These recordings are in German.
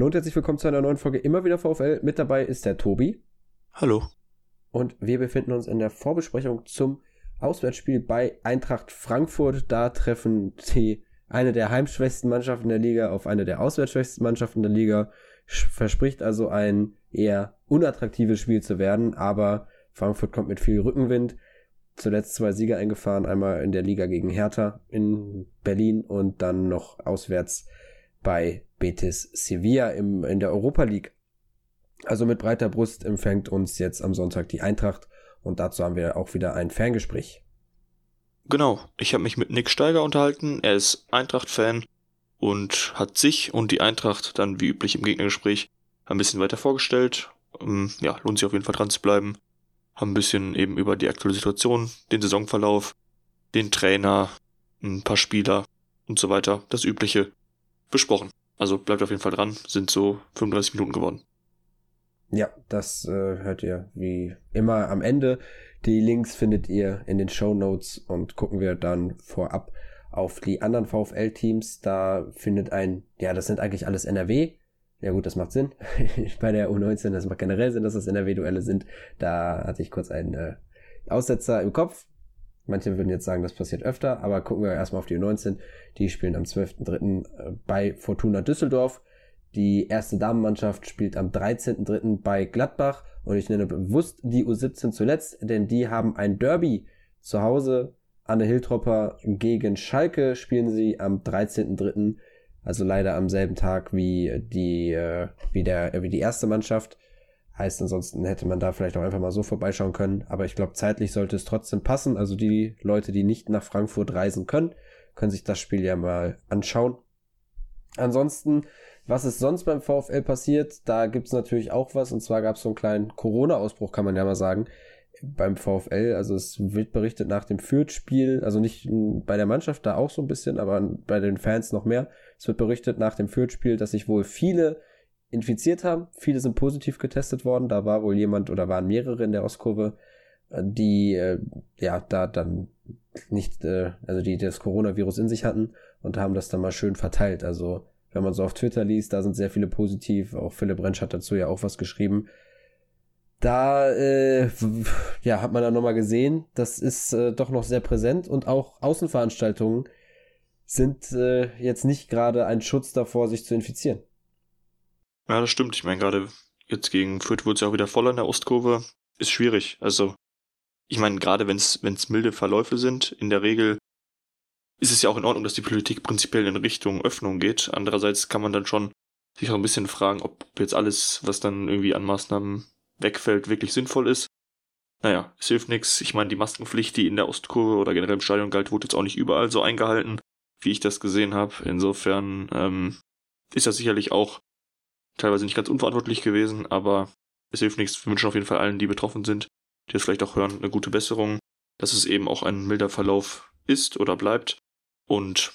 Hallo und herzlich willkommen zu einer neuen Folge Immer wieder VfL. Mit dabei ist der Tobi. Hallo. Und wir befinden uns in der Vorbesprechung zum Auswärtsspiel bei Eintracht Frankfurt. Da treffen die eine der heimschwächsten Mannschaften der Liga auf eine der auswärtsschwächsten Mannschaften der Liga. Verspricht also ein eher unattraktives Spiel zu werden, aber Frankfurt kommt mit viel Rückenwind. Zuletzt zwei Sieger eingefahren, einmal in der Liga gegen Hertha in Berlin und dann noch auswärts bei Betis Sevilla im, in der Europa League. Also mit breiter Brust empfängt uns jetzt am Sonntag die Eintracht und dazu haben wir auch wieder ein Ferngespräch. Genau, ich habe mich mit Nick Steiger unterhalten. Er ist Eintracht-Fan und hat sich und die Eintracht dann wie üblich im Gegnergespräch ein bisschen weiter vorgestellt. Ähm, ja, lohnt sich auf jeden Fall dran zu bleiben. Haben ein bisschen eben über die aktuelle Situation, den Saisonverlauf, den Trainer, ein paar Spieler und so weiter, das Übliche besprochen. Also bleibt auf jeden Fall dran, sind so 35 Minuten geworden. Ja, das äh, hört ihr wie immer am Ende. Die Links findet ihr in den Show Notes und gucken wir dann vorab auf die anderen VfL-Teams. Da findet ein, ja, das sind eigentlich alles NRW. Ja gut, das macht Sinn. Bei der U19, das macht generell Sinn, dass das NRW-Duelle sind. Da hatte ich kurz einen äh, Aussetzer im Kopf. Manche würden jetzt sagen, das passiert öfter, aber gucken wir erstmal auf die U19. Die spielen am 12.3. Äh, bei Fortuna Düsseldorf. Die erste Damenmannschaft spielt am 13.3. bei Gladbach und ich nenne bewusst die U17 zuletzt, denn die haben ein Derby zu Hause. Anne Hiltropper gegen Schalke spielen sie am 13.3., also leider am selben Tag wie die, äh, wie der, wie die erste Mannschaft. Heißt, ansonsten hätte man da vielleicht auch einfach mal so vorbeischauen können. Aber ich glaube, zeitlich sollte es trotzdem passen. Also die Leute, die nicht nach Frankfurt reisen können, können sich das Spiel ja mal anschauen. Ansonsten was ist sonst beim VfL passiert? Da gibt es natürlich auch was. Und zwar gab es so einen kleinen Corona-Ausbruch, kann man ja mal sagen, beim VfL. Also es wird berichtet nach dem Fürth-Spiel, also nicht bei der Mannschaft da auch so ein bisschen, aber bei den Fans noch mehr. Es wird berichtet nach dem Fürth-Spiel, dass sich wohl viele infiziert haben. Viele sind positiv getestet worden. Da war wohl jemand oder waren mehrere in der Ostkurve, äh, die äh, ja da dann nicht, äh, also die das Coronavirus in sich hatten und haben das dann mal schön verteilt. Also wenn man so auf Twitter liest, da sind sehr viele positiv. Auch Philipp Rentsch hat dazu ja auch was geschrieben. Da äh, ja, hat man dann nochmal gesehen, das ist äh, doch noch sehr präsent und auch Außenveranstaltungen sind äh, jetzt nicht gerade ein Schutz davor, sich zu infizieren. Ja, das stimmt. Ich meine, gerade jetzt gegen Fürth wurde es ja auch wieder voll an der Ostkurve. Ist schwierig. Also, ich meine, gerade wenn es milde Verläufe sind, in der Regel ist es ja auch in Ordnung, dass die Politik prinzipiell in Richtung Öffnung geht. Andererseits kann man dann schon sich auch ein bisschen fragen, ob jetzt alles, was dann irgendwie an Maßnahmen wegfällt, wirklich sinnvoll ist. Naja, es hilft nichts. Ich meine, die Maskenpflicht, die in der Ostkurve oder generell im Stadion galt, wurde jetzt auch nicht überall so eingehalten, wie ich das gesehen habe. Insofern ähm, ist das sicherlich auch teilweise nicht ganz unverantwortlich gewesen, aber es hilft nichts. Wir wünschen auf jeden Fall allen, die betroffen sind, die das vielleicht auch hören, eine gute Besserung, dass es eben auch ein milder Verlauf ist oder bleibt und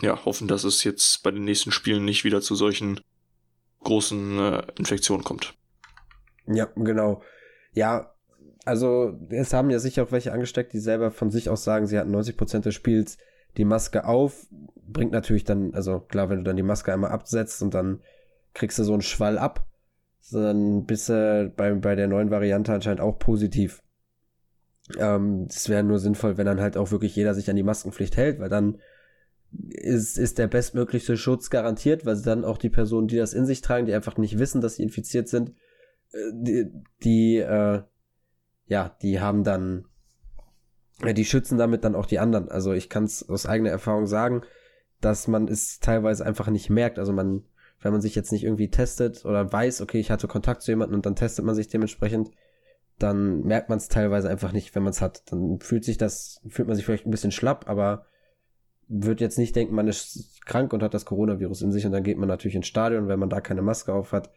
ja, hoffen, dass es jetzt bei den nächsten Spielen nicht wieder zu solchen großen äh, Infektionen kommt. Ja, genau. Ja, also es haben ja sicher auch welche angesteckt, die selber von sich aus sagen, sie hatten 90 Prozent des Spiels die Maske auf. Bringt natürlich dann, also klar, wenn du dann die Maske einmal absetzt und dann kriegst du so einen Schwall ab, dann bist du bei, bei der neuen Variante anscheinend auch positiv. Ähm, es wäre nur sinnvoll, wenn dann halt auch wirklich jeder sich an die Maskenpflicht hält, weil dann ist, ist der bestmöglichste Schutz garantiert, weil dann auch die Personen, die das in sich tragen, die einfach nicht wissen, dass sie infiziert sind, äh, die, die äh, ja, die haben dann, äh, die schützen damit dann auch die anderen. Also ich kann es aus eigener Erfahrung sagen, dass man es teilweise einfach nicht merkt. Also man, wenn man sich jetzt nicht irgendwie testet oder weiß, okay, ich hatte Kontakt zu jemandem und dann testet man sich dementsprechend, dann merkt man es teilweise einfach nicht, wenn man es hat. Dann fühlt sich das, fühlt man sich vielleicht ein bisschen schlapp, aber wird jetzt nicht denken, man ist krank und hat das Coronavirus in sich und dann geht man natürlich ins Stadion, wenn man da keine Maske auf hat,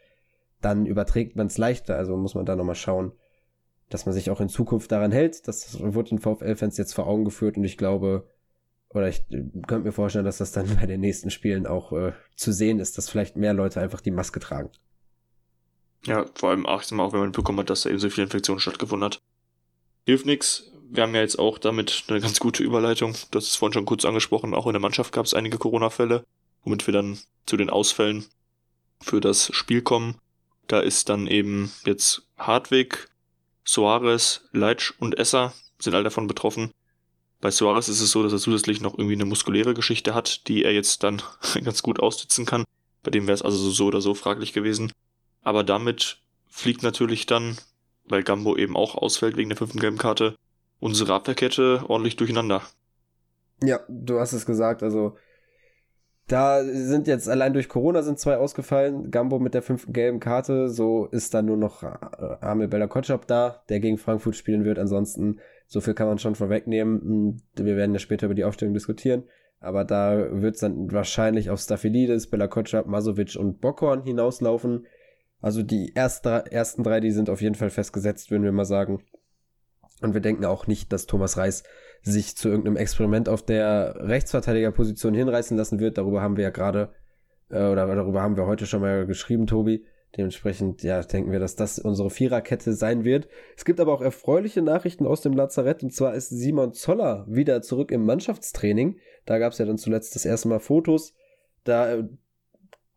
dann überträgt man es leichter. Also muss man da nochmal schauen, dass man sich auch in Zukunft daran hält. Das wird den VfL-Fans jetzt vor Augen geführt und ich glaube, oder ich könnte mir vorstellen, dass das dann bei den nächsten Spielen auch äh, zu sehen ist, dass vielleicht mehr Leute einfach die Maske tragen. Ja, vor allem auch, auch wenn man mitbekommen hat, dass da eben so viele Infektionen stattgefunden hat. Hilft nichts. Wir haben ja jetzt auch damit eine ganz gute Überleitung. Das ist vorhin schon kurz angesprochen. Auch in der Mannschaft gab es einige Corona-Fälle, womit wir dann zu den Ausfällen für das Spiel kommen. Da ist dann eben jetzt Hartwig, Soares, Leitsch und Esser sind alle davon betroffen. Bei Soares ist es so, dass er zusätzlich noch irgendwie eine muskuläre Geschichte hat, die er jetzt dann ganz gut aussitzen kann. Bei dem wäre es also so oder so fraglich gewesen. Aber damit fliegt natürlich dann, weil Gambo eben auch ausfällt wegen der fünften gelben Karte, unsere Abwehrkette ordentlich durcheinander. Ja, du hast es gesagt, also da sind jetzt allein durch Corona sind zwei ausgefallen. Gambo mit der fünften gelben Karte. So ist dann nur noch äh, Amel Bella Kotschap da, der gegen Frankfurt spielen wird. Ansonsten, so viel kann man schon vorwegnehmen. Hm, wir werden ja später über die Aufstellung diskutieren. Aber da wird es dann wahrscheinlich auf Staffelidis, Bella Kotschap, Masovic und Bockhorn hinauslaufen. Also die erste, ersten drei, die sind auf jeden Fall festgesetzt, würden wir mal sagen. Und wir denken auch nicht, dass Thomas Reis sich zu irgendeinem Experiment auf der Rechtsverteidigerposition hinreißen lassen wird. Darüber haben wir ja gerade, äh, oder darüber haben wir heute schon mal geschrieben, Tobi. Dementsprechend, ja, denken wir, dass das unsere Viererkette sein wird. Es gibt aber auch erfreuliche Nachrichten aus dem Lazarett. Und zwar ist Simon Zoller wieder zurück im Mannschaftstraining. Da gab es ja dann zuletzt das erste Mal Fotos. Da äh,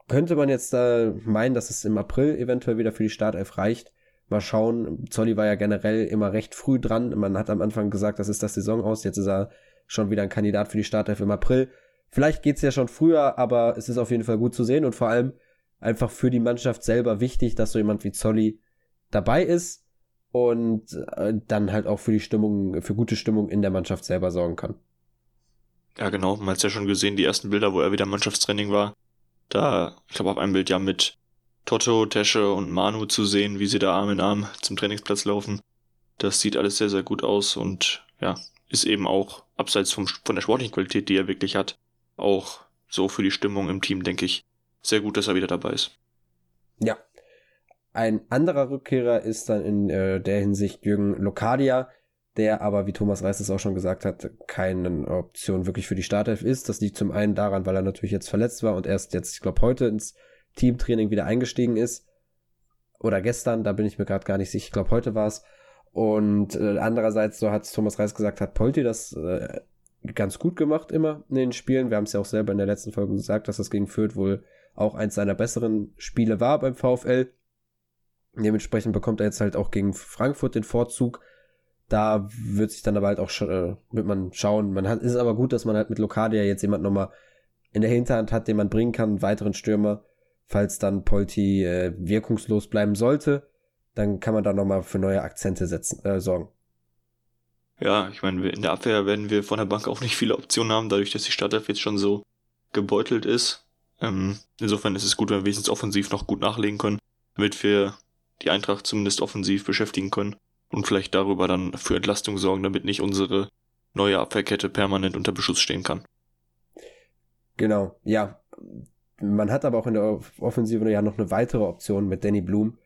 könnte man jetzt da meinen, dass es im April eventuell wieder für die Startelf reicht. Mal schauen. Zolli war ja generell immer recht früh dran. Man hat am Anfang gesagt, das ist das Saison aus. Jetzt ist er schon wieder ein Kandidat für die Startelf im April. Vielleicht geht es ja schon früher, aber es ist auf jeden Fall gut zu sehen und vor allem einfach für die Mannschaft selber wichtig, dass so jemand wie Zolli dabei ist und äh, dann halt auch für die Stimmung, für gute Stimmung in der Mannschaft selber sorgen kann. Ja, genau. Man hat ja schon gesehen, die ersten Bilder, wo er wieder Mannschaftstraining war. Da, ich glaube, auf einem Bild ja mit Toto, Tesche und Manu zu sehen, wie sie da Arm in Arm zum Trainingsplatz laufen. Das sieht alles sehr, sehr gut aus und ja, ist eben auch, abseits vom, von der sportlichen Qualität, die er wirklich hat, auch so für die Stimmung im Team, denke ich, sehr gut, dass er wieder dabei ist. Ja. Ein anderer Rückkehrer ist dann in äh, der Hinsicht Jürgen Lokadia, der aber, wie Thomas Reis es auch schon gesagt hat, keine Option wirklich für die Startelf ist. Das liegt zum einen daran, weil er natürlich jetzt verletzt war und erst jetzt, ich glaube, heute ins Teamtraining wieder eingestiegen ist. Oder gestern, da bin ich mir gerade gar nicht sicher. Ich glaube, heute war es. Und äh, andererseits, so hat Thomas Reis gesagt, hat Polti das äh, ganz gut gemacht immer in den Spielen. Wir haben es ja auch selber in der letzten Folge gesagt, dass das gegen Fürth wohl auch eins seiner besseren Spiele war beim VfL. Dementsprechend bekommt er jetzt halt auch gegen Frankfurt den Vorzug. Da wird sich dann aber halt auch äh, wird man schauen. Man hat, ist aber gut, dass man halt mit Lokadia jetzt jemand nochmal in der Hinterhand hat, den man bringen kann, einen weiteren Stürmer, falls dann Polti äh, wirkungslos bleiben sollte, dann kann man da nochmal für neue Akzente setzen, äh, sorgen. Ja, ich meine, in der Abwehr werden wir von der Bank auch nicht viele Optionen haben, dadurch, dass die Startelf jetzt schon so gebeutelt ist. Ähm, insofern ist es gut, wenn wir wenigstens offensiv noch gut nachlegen können, damit wir die Eintracht zumindest offensiv beschäftigen können und vielleicht darüber dann für Entlastung sorgen, damit nicht unsere neue Abwehrkette permanent unter Beschuss stehen kann. Genau, ja. Man hat aber auch in der Offensive ja noch eine weitere Option mit Danny Blum,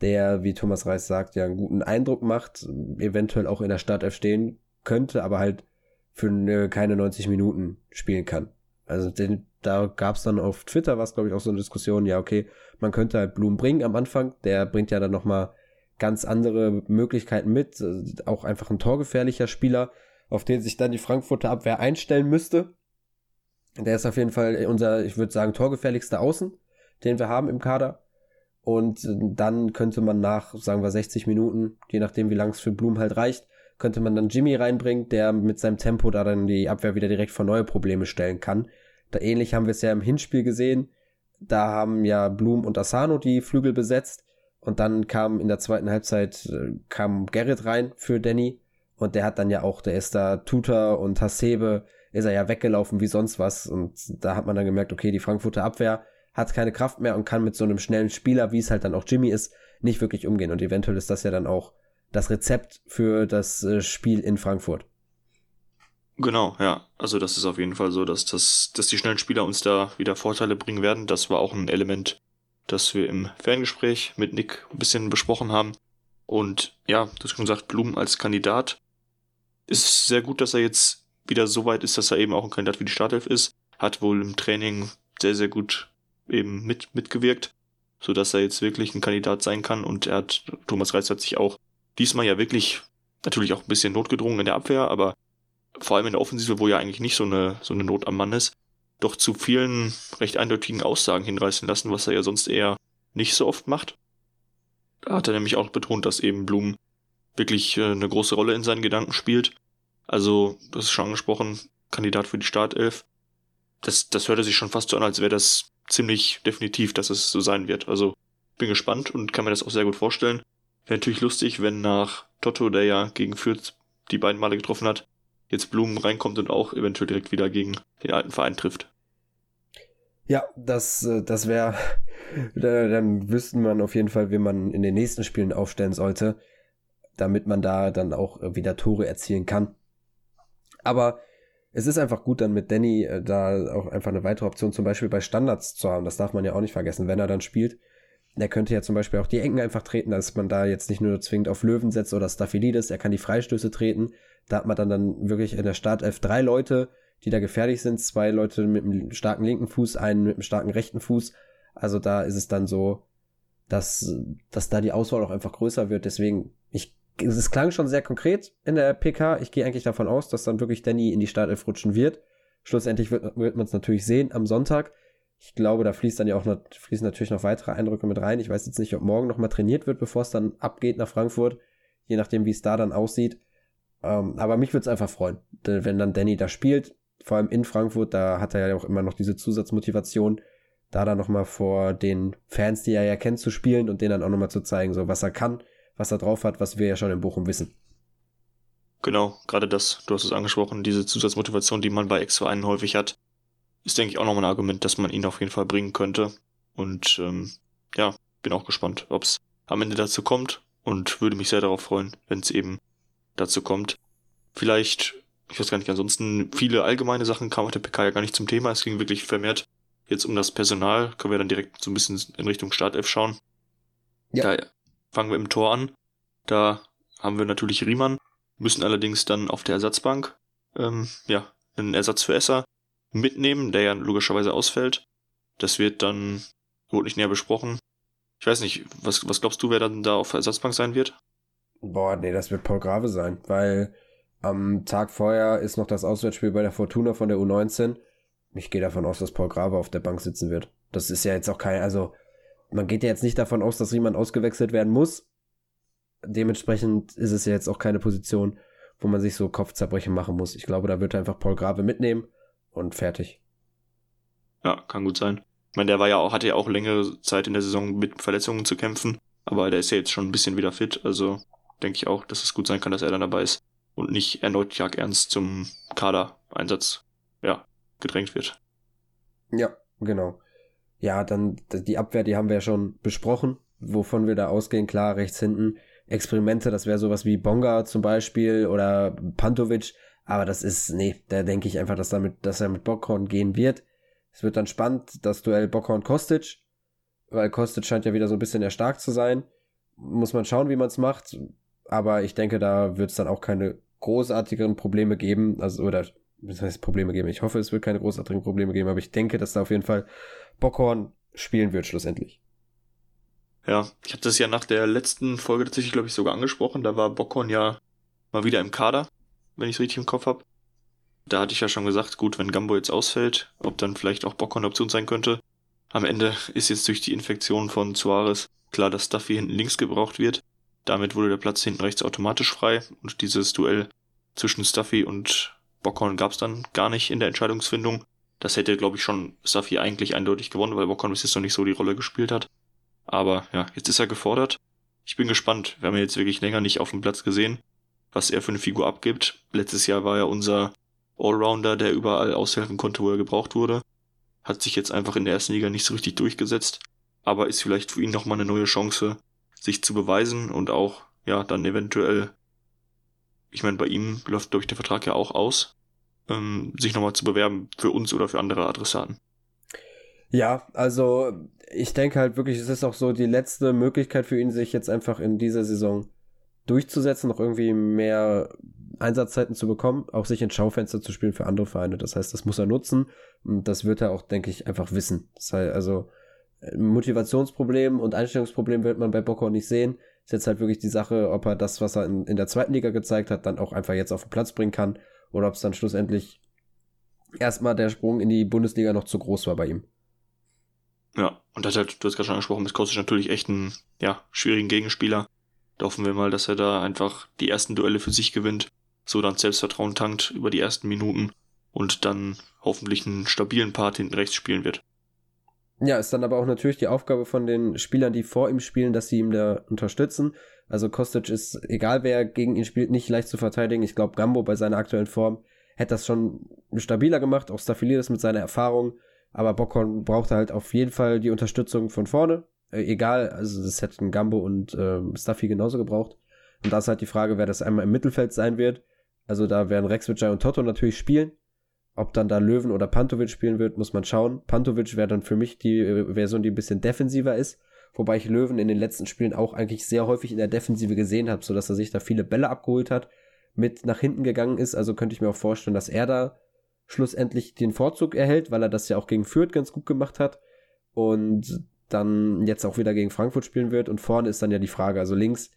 der, wie Thomas Reis sagt, ja einen guten Eindruck macht, eventuell auch in der Startelf stehen könnte, aber halt für eine, keine 90 Minuten spielen kann. Also den, da gab es dann auf Twitter, was glaube ich auch so eine Diskussion, ja okay, man könnte halt Blum bringen am Anfang, der bringt ja dann nochmal ganz andere Möglichkeiten mit, auch einfach ein torgefährlicher Spieler, auf den sich dann die Frankfurter Abwehr einstellen müsste. Der ist auf jeden Fall unser, ich würde sagen, torgefährlichster Außen, den wir haben im Kader. Und dann könnte man nach, sagen wir, 60 Minuten, je nachdem, wie lang es für Blum halt reicht, könnte man dann Jimmy reinbringen, der mit seinem Tempo da dann die Abwehr wieder direkt vor neue Probleme stellen kann. Da ähnlich haben wir es ja im Hinspiel gesehen. Da haben ja Blum und Asano die Flügel besetzt. Und dann kam in der zweiten Halbzeit, äh, kam Gerrit rein für Danny. Und der hat dann ja auch, der ist da Tutor und Hasebe ist er ja weggelaufen wie sonst was. Und da hat man dann gemerkt, okay, die Frankfurter Abwehr hat keine Kraft mehr und kann mit so einem schnellen Spieler, wie es halt dann auch Jimmy ist, nicht wirklich umgehen. Und eventuell ist das ja dann auch das Rezept für das äh, Spiel in Frankfurt. Genau, ja. Also das ist auf jeden Fall so, dass, das, dass die schnellen Spieler uns da wieder Vorteile bringen werden. Das war auch ein Element, das wir im Ferngespräch mit Nick ein bisschen besprochen haben. Und ja, du hast schon gesagt, Blum als Kandidat. Ist sehr gut, dass er jetzt wieder so weit ist, dass er eben auch ein Kandidat für die Startelf ist. Hat wohl im Training sehr, sehr gut eben mit, mitgewirkt, so dass er jetzt wirklich ein Kandidat sein kann. Und er hat, Thomas Reis hat sich auch diesmal ja wirklich natürlich auch ein bisschen notgedrungen in der Abwehr, aber vor allem in der Offensive, wo ja eigentlich nicht so eine, so eine Not am Mann ist, doch zu vielen recht eindeutigen Aussagen hinreißen lassen, was er ja sonst eher nicht so oft macht. Da hat er nämlich auch betont, dass eben Blum wirklich äh, eine große Rolle in seinen Gedanken spielt. Also, das ist schon angesprochen, Kandidat für die Startelf. Das, das hörte sich schon fast so an, als wäre das ziemlich definitiv, dass es so sein wird. Also, bin gespannt und kann mir das auch sehr gut vorstellen. Wäre natürlich lustig, wenn nach Toto, der ja gegen Fürth die beiden Male getroffen hat, jetzt Blumen reinkommt und auch eventuell direkt wieder gegen den alten Verein trifft. Ja, das, äh, das wäre, dann wüssten man auf jeden Fall, wie man in den nächsten Spielen aufstellen sollte, damit man da dann auch wieder Tore erzielen kann. Aber es ist einfach gut, dann mit Danny äh, da auch einfach eine weitere Option zum Beispiel bei Standards zu haben. Das darf man ja auch nicht vergessen, wenn er dann spielt. Er könnte ja zum Beispiel auch die Ecken einfach treten, dass man da jetzt nicht nur zwingend auf Löwen setzt oder Staphylidis, er kann die Freistöße treten. Da hat man dann, dann wirklich in der Startelf drei Leute, die da gefährlich sind. Zwei Leute mit einem starken linken Fuß, einen mit einem starken rechten Fuß. Also da ist es dann so, dass, dass da die Auswahl auch einfach größer wird. Deswegen, ich, es klang schon sehr konkret in der PK. Ich gehe eigentlich davon aus, dass dann wirklich Danny in die Startelf rutschen wird. Schlussendlich wird, wird man es natürlich sehen am Sonntag. Ich glaube, da fließt dann ja auch noch, fließen natürlich noch weitere Eindrücke mit rein. Ich weiß jetzt nicht, ob morgen noch mal trainiert wird, bevor es dann abgeht nach Frankfurt. Je nachdem, wie es da dann aussieht. Ähm, aber mich würde es einfach freuen, wenn dann Danny da spielt. Vor allem in Frankfurt, da hat er ja auch immer noch diese Zusatzmotivation, da dann nochmal vor den Fans, die er ja kennt, zu spielen und denen dann auch nochmal zu zeigen, so was er kann, was er drauf hat, was wir ja schon in Bochum wissen. Genau, gerade das, du hast es angesprochen, diese Zusatzmotivation, die man bei Ex-Vereinen häufig hat, ist, denke ich, auch nochmal ein Argument, dass man ihn auf jeden Fall bringen könnte. Und ähm, ja, bin auch gespannt, ob es am Ende dazu kommt und würde mich sehr darauf freuen, wenn es eben dazu kommt. Vielleicht, ich weiß gar nicht, ansonsten viele allgemeine Sachen kam auf der PK ja gar nicht zum Thema. Es ging wirklich vermehrt jetzt um das Personal. Können wir dann direkt so ein bisschen in Richtung Startelf schauen. Ja. Da fangen wir im Tor an. Da haben wir natürlich Riemann, müssen allerdings dann auf der Ersatzbank ähm, ja, einen Ersatz für Esser mitnehmen, der ja logischerweise ausfällt. Das wird dann, wurde nicht näher besprochen. Ich weiß nicht, was, was glaubst du, wer dann da auf der Ersatzbank sein wird? Boah, nee, das wird Paul Grave sein, weil am Tag vorher ist noch das Auswärtsspiel bei der Fortuna von der U19. Ich gehe davon aus, dass Paul Grave auf der Bank sitzen wird. Das ist ja jetzt auch kein, also man geht ja jetzt nicht davon aus, dass jemand ausgewechselt werden muss. Dementsprechend ist es ja jetzt auch keine Position, wo man sich so Kopfzerbrechen machen muss. Ich glaube, da wird er einfach Paul Grave mitnehmen und fertig. Ja, kann gut sein. Ich meine, der war ja auch, hatte ja auch längere Zeit in der Saison mit Verletzungen zu kämpfen, aber der ist ja jetzt schon ein bisschen wieder fit, also denke ich auch, dass es gut sein kann, dass er dann dabei ist und nicht erneut Jag Ernst zum Kader-Einsatz, ja, gedrängt wird. Ja, genau. Ja, dann die Abwehr, die haben wir ja schon besprochen, wovon wir da ausgehen. Klar, rechts hinten Experimente, das wäre sowas wie Bonga zum Beispiel oder Pantovic, aber das ist, nee, da denke ich einfach, dass, damit, dass er mit Bockhorn gehen wird. Es wird dann spannend, das Duell Bockhorn-Kostic, weil Kostic scheint ja wieder so ein bisschen erstarkt zu sein. Muss man schauen, wie man es macht. Aber ich denke, da wird es dann auch keine großartigeren Probleme geben. Also, oder, was heißt Probleme geben? Ich hoffe, es wird keine großartigen Probleme geben, aber ich denke, dass da auf jeden Fall Bockhorn spielen wird, schlussendlich. Ja, ich habe das ja nach der letzten Folge tatsächlich, glaube ich, sogar angesprochen. Da war Bockhorn ja mal wieder im Kader wenn ich es richtig im Kopf habe. Da hatte ich ja schon gesagt, gut, wenn Gambo jetzt ausfällt, ob dann vielleicht auch Bock eine Option sein könnte. Am Ende ist jetzt durch die Infektion von Suarez klar, dass Duffy hinten links gebraucht wird. Damit wurde der Platz hinten rechts automatisch frei und dieses Duell zwischen Stuffy und Bockhorn gab es dann gar nicht in der Entscheidungsfindung. Das hätte, glaube ich, schon Stuffy eigentlich eindeutig gewonnen, weil Bockhorn bis jetzt noch nicht so die Rolle gespielt hat. Aber ja, jetzt ist er gefordert. Ich bin gespannt. Wir haben ihn jetzt wirklich länger nicht auf dem Platz gesehen was er für eine Figur abgibt. Letztes Jahr war er unser Allrounder, der überall aushelfen konnte, wo er gebraucht wurde. Hat sich jetzt einfach in der ersten Liga nicht so richtig durchgesetzt, aber ist vielleicht für ihn nochmal eine neue Chance, sich zu beweisen und auch, ja, dann eventuell, ich meine, bei ihm läuft, glaube ich, der Vertrag ja auch aus, ähm, sich nochmal zu bewerben für uns oder für andere Adressaten. Ja, also ich denke halt wirklich, es ist auch so die letzte Möglichkeit für ihn, sich jetzt einfach in dieser Saison durchzusetzen, noch irgendwie mehr Einsatzzeiten zu bekommen, auch sich ins Schaufenster zu spielen für andere Vereine. Das heißt, das muss er nutzen und das wird er auch, denke ich, einfach wissen. Das heißt, also äh, Motivationsproblem und Einstellungsproblem wird man bei Bocco nicht sehen. Ist jetzt halt wirklich die Sache, ob er das, was er in, in der zweiten Liga gezeigt hat, dann auch einfach jetzt auf den Platz bringen kann oder ob es dann schlussendlich erstmal der Sprung in die Bundesliga noch zu groß war bei ihm. Ja, und das halt, du hast gerade schon angesprochen, mit Kostic natürlich echt einen, ja, schwierigen Gegenspieler. Da hoffen wir mal, dass er da einfach die ersten Duelle für sich gewinnt, so dann Selbstvertrauen tankt über die ersten Minuten und dann hoffentlich einen stabilen Part hinten rechts spielen wird. Ja, ist dann aber auch natürlich die Aufgabe von den Spielern, die vor ihm spielen, dass sie ihm da unterstützen. Also Kostic ist, egal wer gegen ihn spielt, nicht leicht zu verteidigen. Ich glaube, Gambo bei seiner aktuellen Form hätte das schon stabiler gemacht, auch Staphylidis mit seiner Erfahrung. Aber Bockhorn brauchte halt auf jeden Fall die Unterstützung von vorne. Äh, egal, also das hätten Gambo und äh, Staffy genauso gebraucht. Und da ist halt die Frage, wer das einmal im Mittelfeld sein wird. Also da werden Rex Vijay und Toto natürlich spielen. Ob dann da Löwen oder Pantovic spielen wird, muss man schauen. Pantovic wäre dann für mich die äh, Version, die ein bisschen defensiver ist. Wobei ich Löwen in den letzten Spielen auch eigentlich sehr häufig in der Defensive gesehen habe, sodass er sich da viele Bälle abgeholt hat, mit nach hinten gegangen ist. Also könnte ich mir auch vorstellen, dass er da schlussendlich den Vorzug erhält, weil er das ja auch gegen Fürth ganz gut gemacht hat. Und dann jetzt auch wieder gegen Frankfurt spielen wird. Und vorne ist dann ja die Frage, also links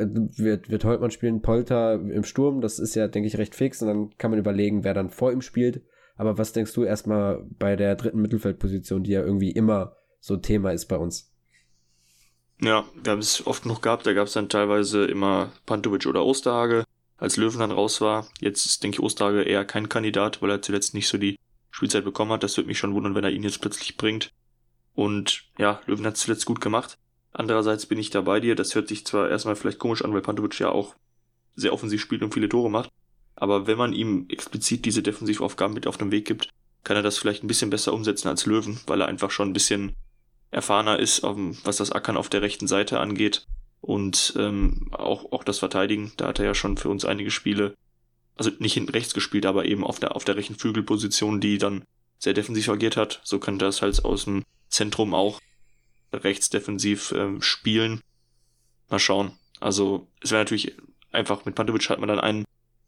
wird, wird Holtmann spielen, Polter im Sturm, das ist ja, denke ich, recht fix und dann kann man überlegen, wer dann vor ihm spielt. Aber was denkst du erstmal bei der dritten Mittelfeldposition, die ja irgendwie immer so Thema ist bei uns? Ja, wir haben es oft noch gehabt, da gab es dann teilweise immer Pantovic oder Osterhage, als Löwen dann raus war. Jetzt ist, denke ich, Osterhage eher kein Kandidat, weil er zuletzt nicht so die Spielzeit bekommen hat. Das würde mich schon wundern, wenn er ihn jetzt plötzlich bringt. Und ja, Löwen hat es zuletzt gut gemacht. Andererseits bin ich da bei dir. Das hört sich zwar erstmal vielleicht komisch an, weil Pantovic ja auch sehr offensiv spielt und viele Tore macht. Aber wenn man ihm explizit diese Defensivaufgaben mit auf den Weg gibt, kann er das vielleicht ein bisschen besser umsetzen als Löwen, weil er einfach schon ein bisschen erfahrener ist, was das Ackern auf der rechten Seite angeht und ähm, auch, auch das Verteidigen. Da hat er ja schon für uns einige Spiele, also nicht hinten rechts gespielt, aber eben auf der, auf der rechten Flügelposition, die dann sehr defensiv agiert hat. So er es halt aus dem Zentrum auch rechts defensiv ähm, spielen. Mal schauen. Also es wäre natürlich einfach mit Pantovic hat man dann einen,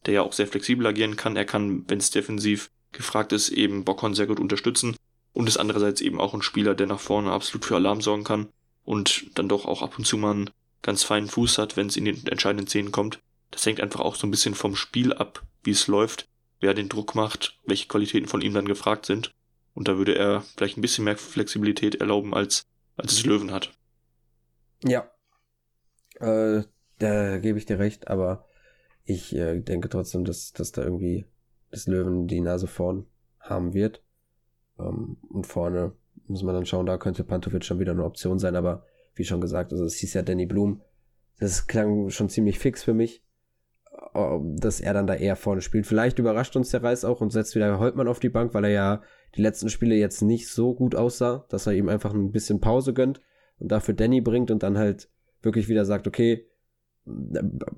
der ja auch sehr flexibel agieren kann. Er kann, wenn es defensiv gefragt ist, eben Bockhorn sehr gut unterstützen und ist andererseits eben auch ein Spieler, der nach vorne absolut für Alarm sorgen kann und dann doch auch ab und zu mal einen ganz feinen Fuß hat, wenn es in den entscheidenden Szenen kommt. Das hängt einfach auch so ein bisschen vom Spiel ab, wie es läuft, wer den Druck macht, welche Qualitäten von ihm dann gefragt sind. Und da würde er vielleicht ein bisschen mehr Flexibilität erlauben, als als es Löwen hat. Ja. Äh, da gebe ich dir recht, aber ich äh, denke trotzdem, dass, dass da irgendwie das Löwen die Nase vorn haben wird. Ähm, und vorne muss man dann schauen, da könnte Pantovic schon wieder eine Option sein, aber wie schon gesagt, also es hieß ja Danny Blum. Das klang schon ziemlich fix für mich, äh, dass er dann da eher vorne spielt. Vielleicht überrascht uns der Reis auch und setzt wieder Holtmann auf die Bank, weil er ja die letzten Spiele jetzt nicht so gut aussah, dass er ihm einfach ein bisschen Pause gönnt und dafür Danny bringt und dann halt wirklich wieder sagt, okay,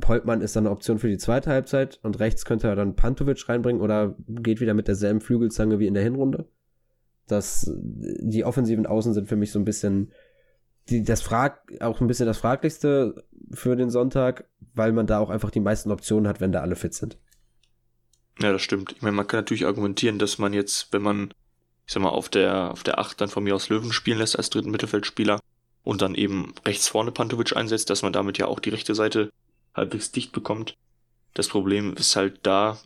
Holtmann ist dann eine Option für die zweite Halbzeit und rechts könnte er dann Pantovic reinbringen oder geht wieder mit derselben Flügelzange wie in der Hinrunde. Das, die offensiven Außen sind für mich so ein bisschen, die, das frag, auch ein bisschen das Fraglichste für den Sonntag, weil man da auch einfach die meisten Optionen hat, wenn da alle fit sind. Ja, das stimmt. Ich meine, man kann natürlich argumentieren, dass man jetzt, wenn man ich sag mal, auf der, auf der 8 dann von mir aus Löwen spielen lässt als dritten Mittelfeldspieler und dann eben rechts vorne Pantovic einsetzt, dass man damit ja auch die rechte Seite halbwegs dicht bekommt. Das Problem ist halt da,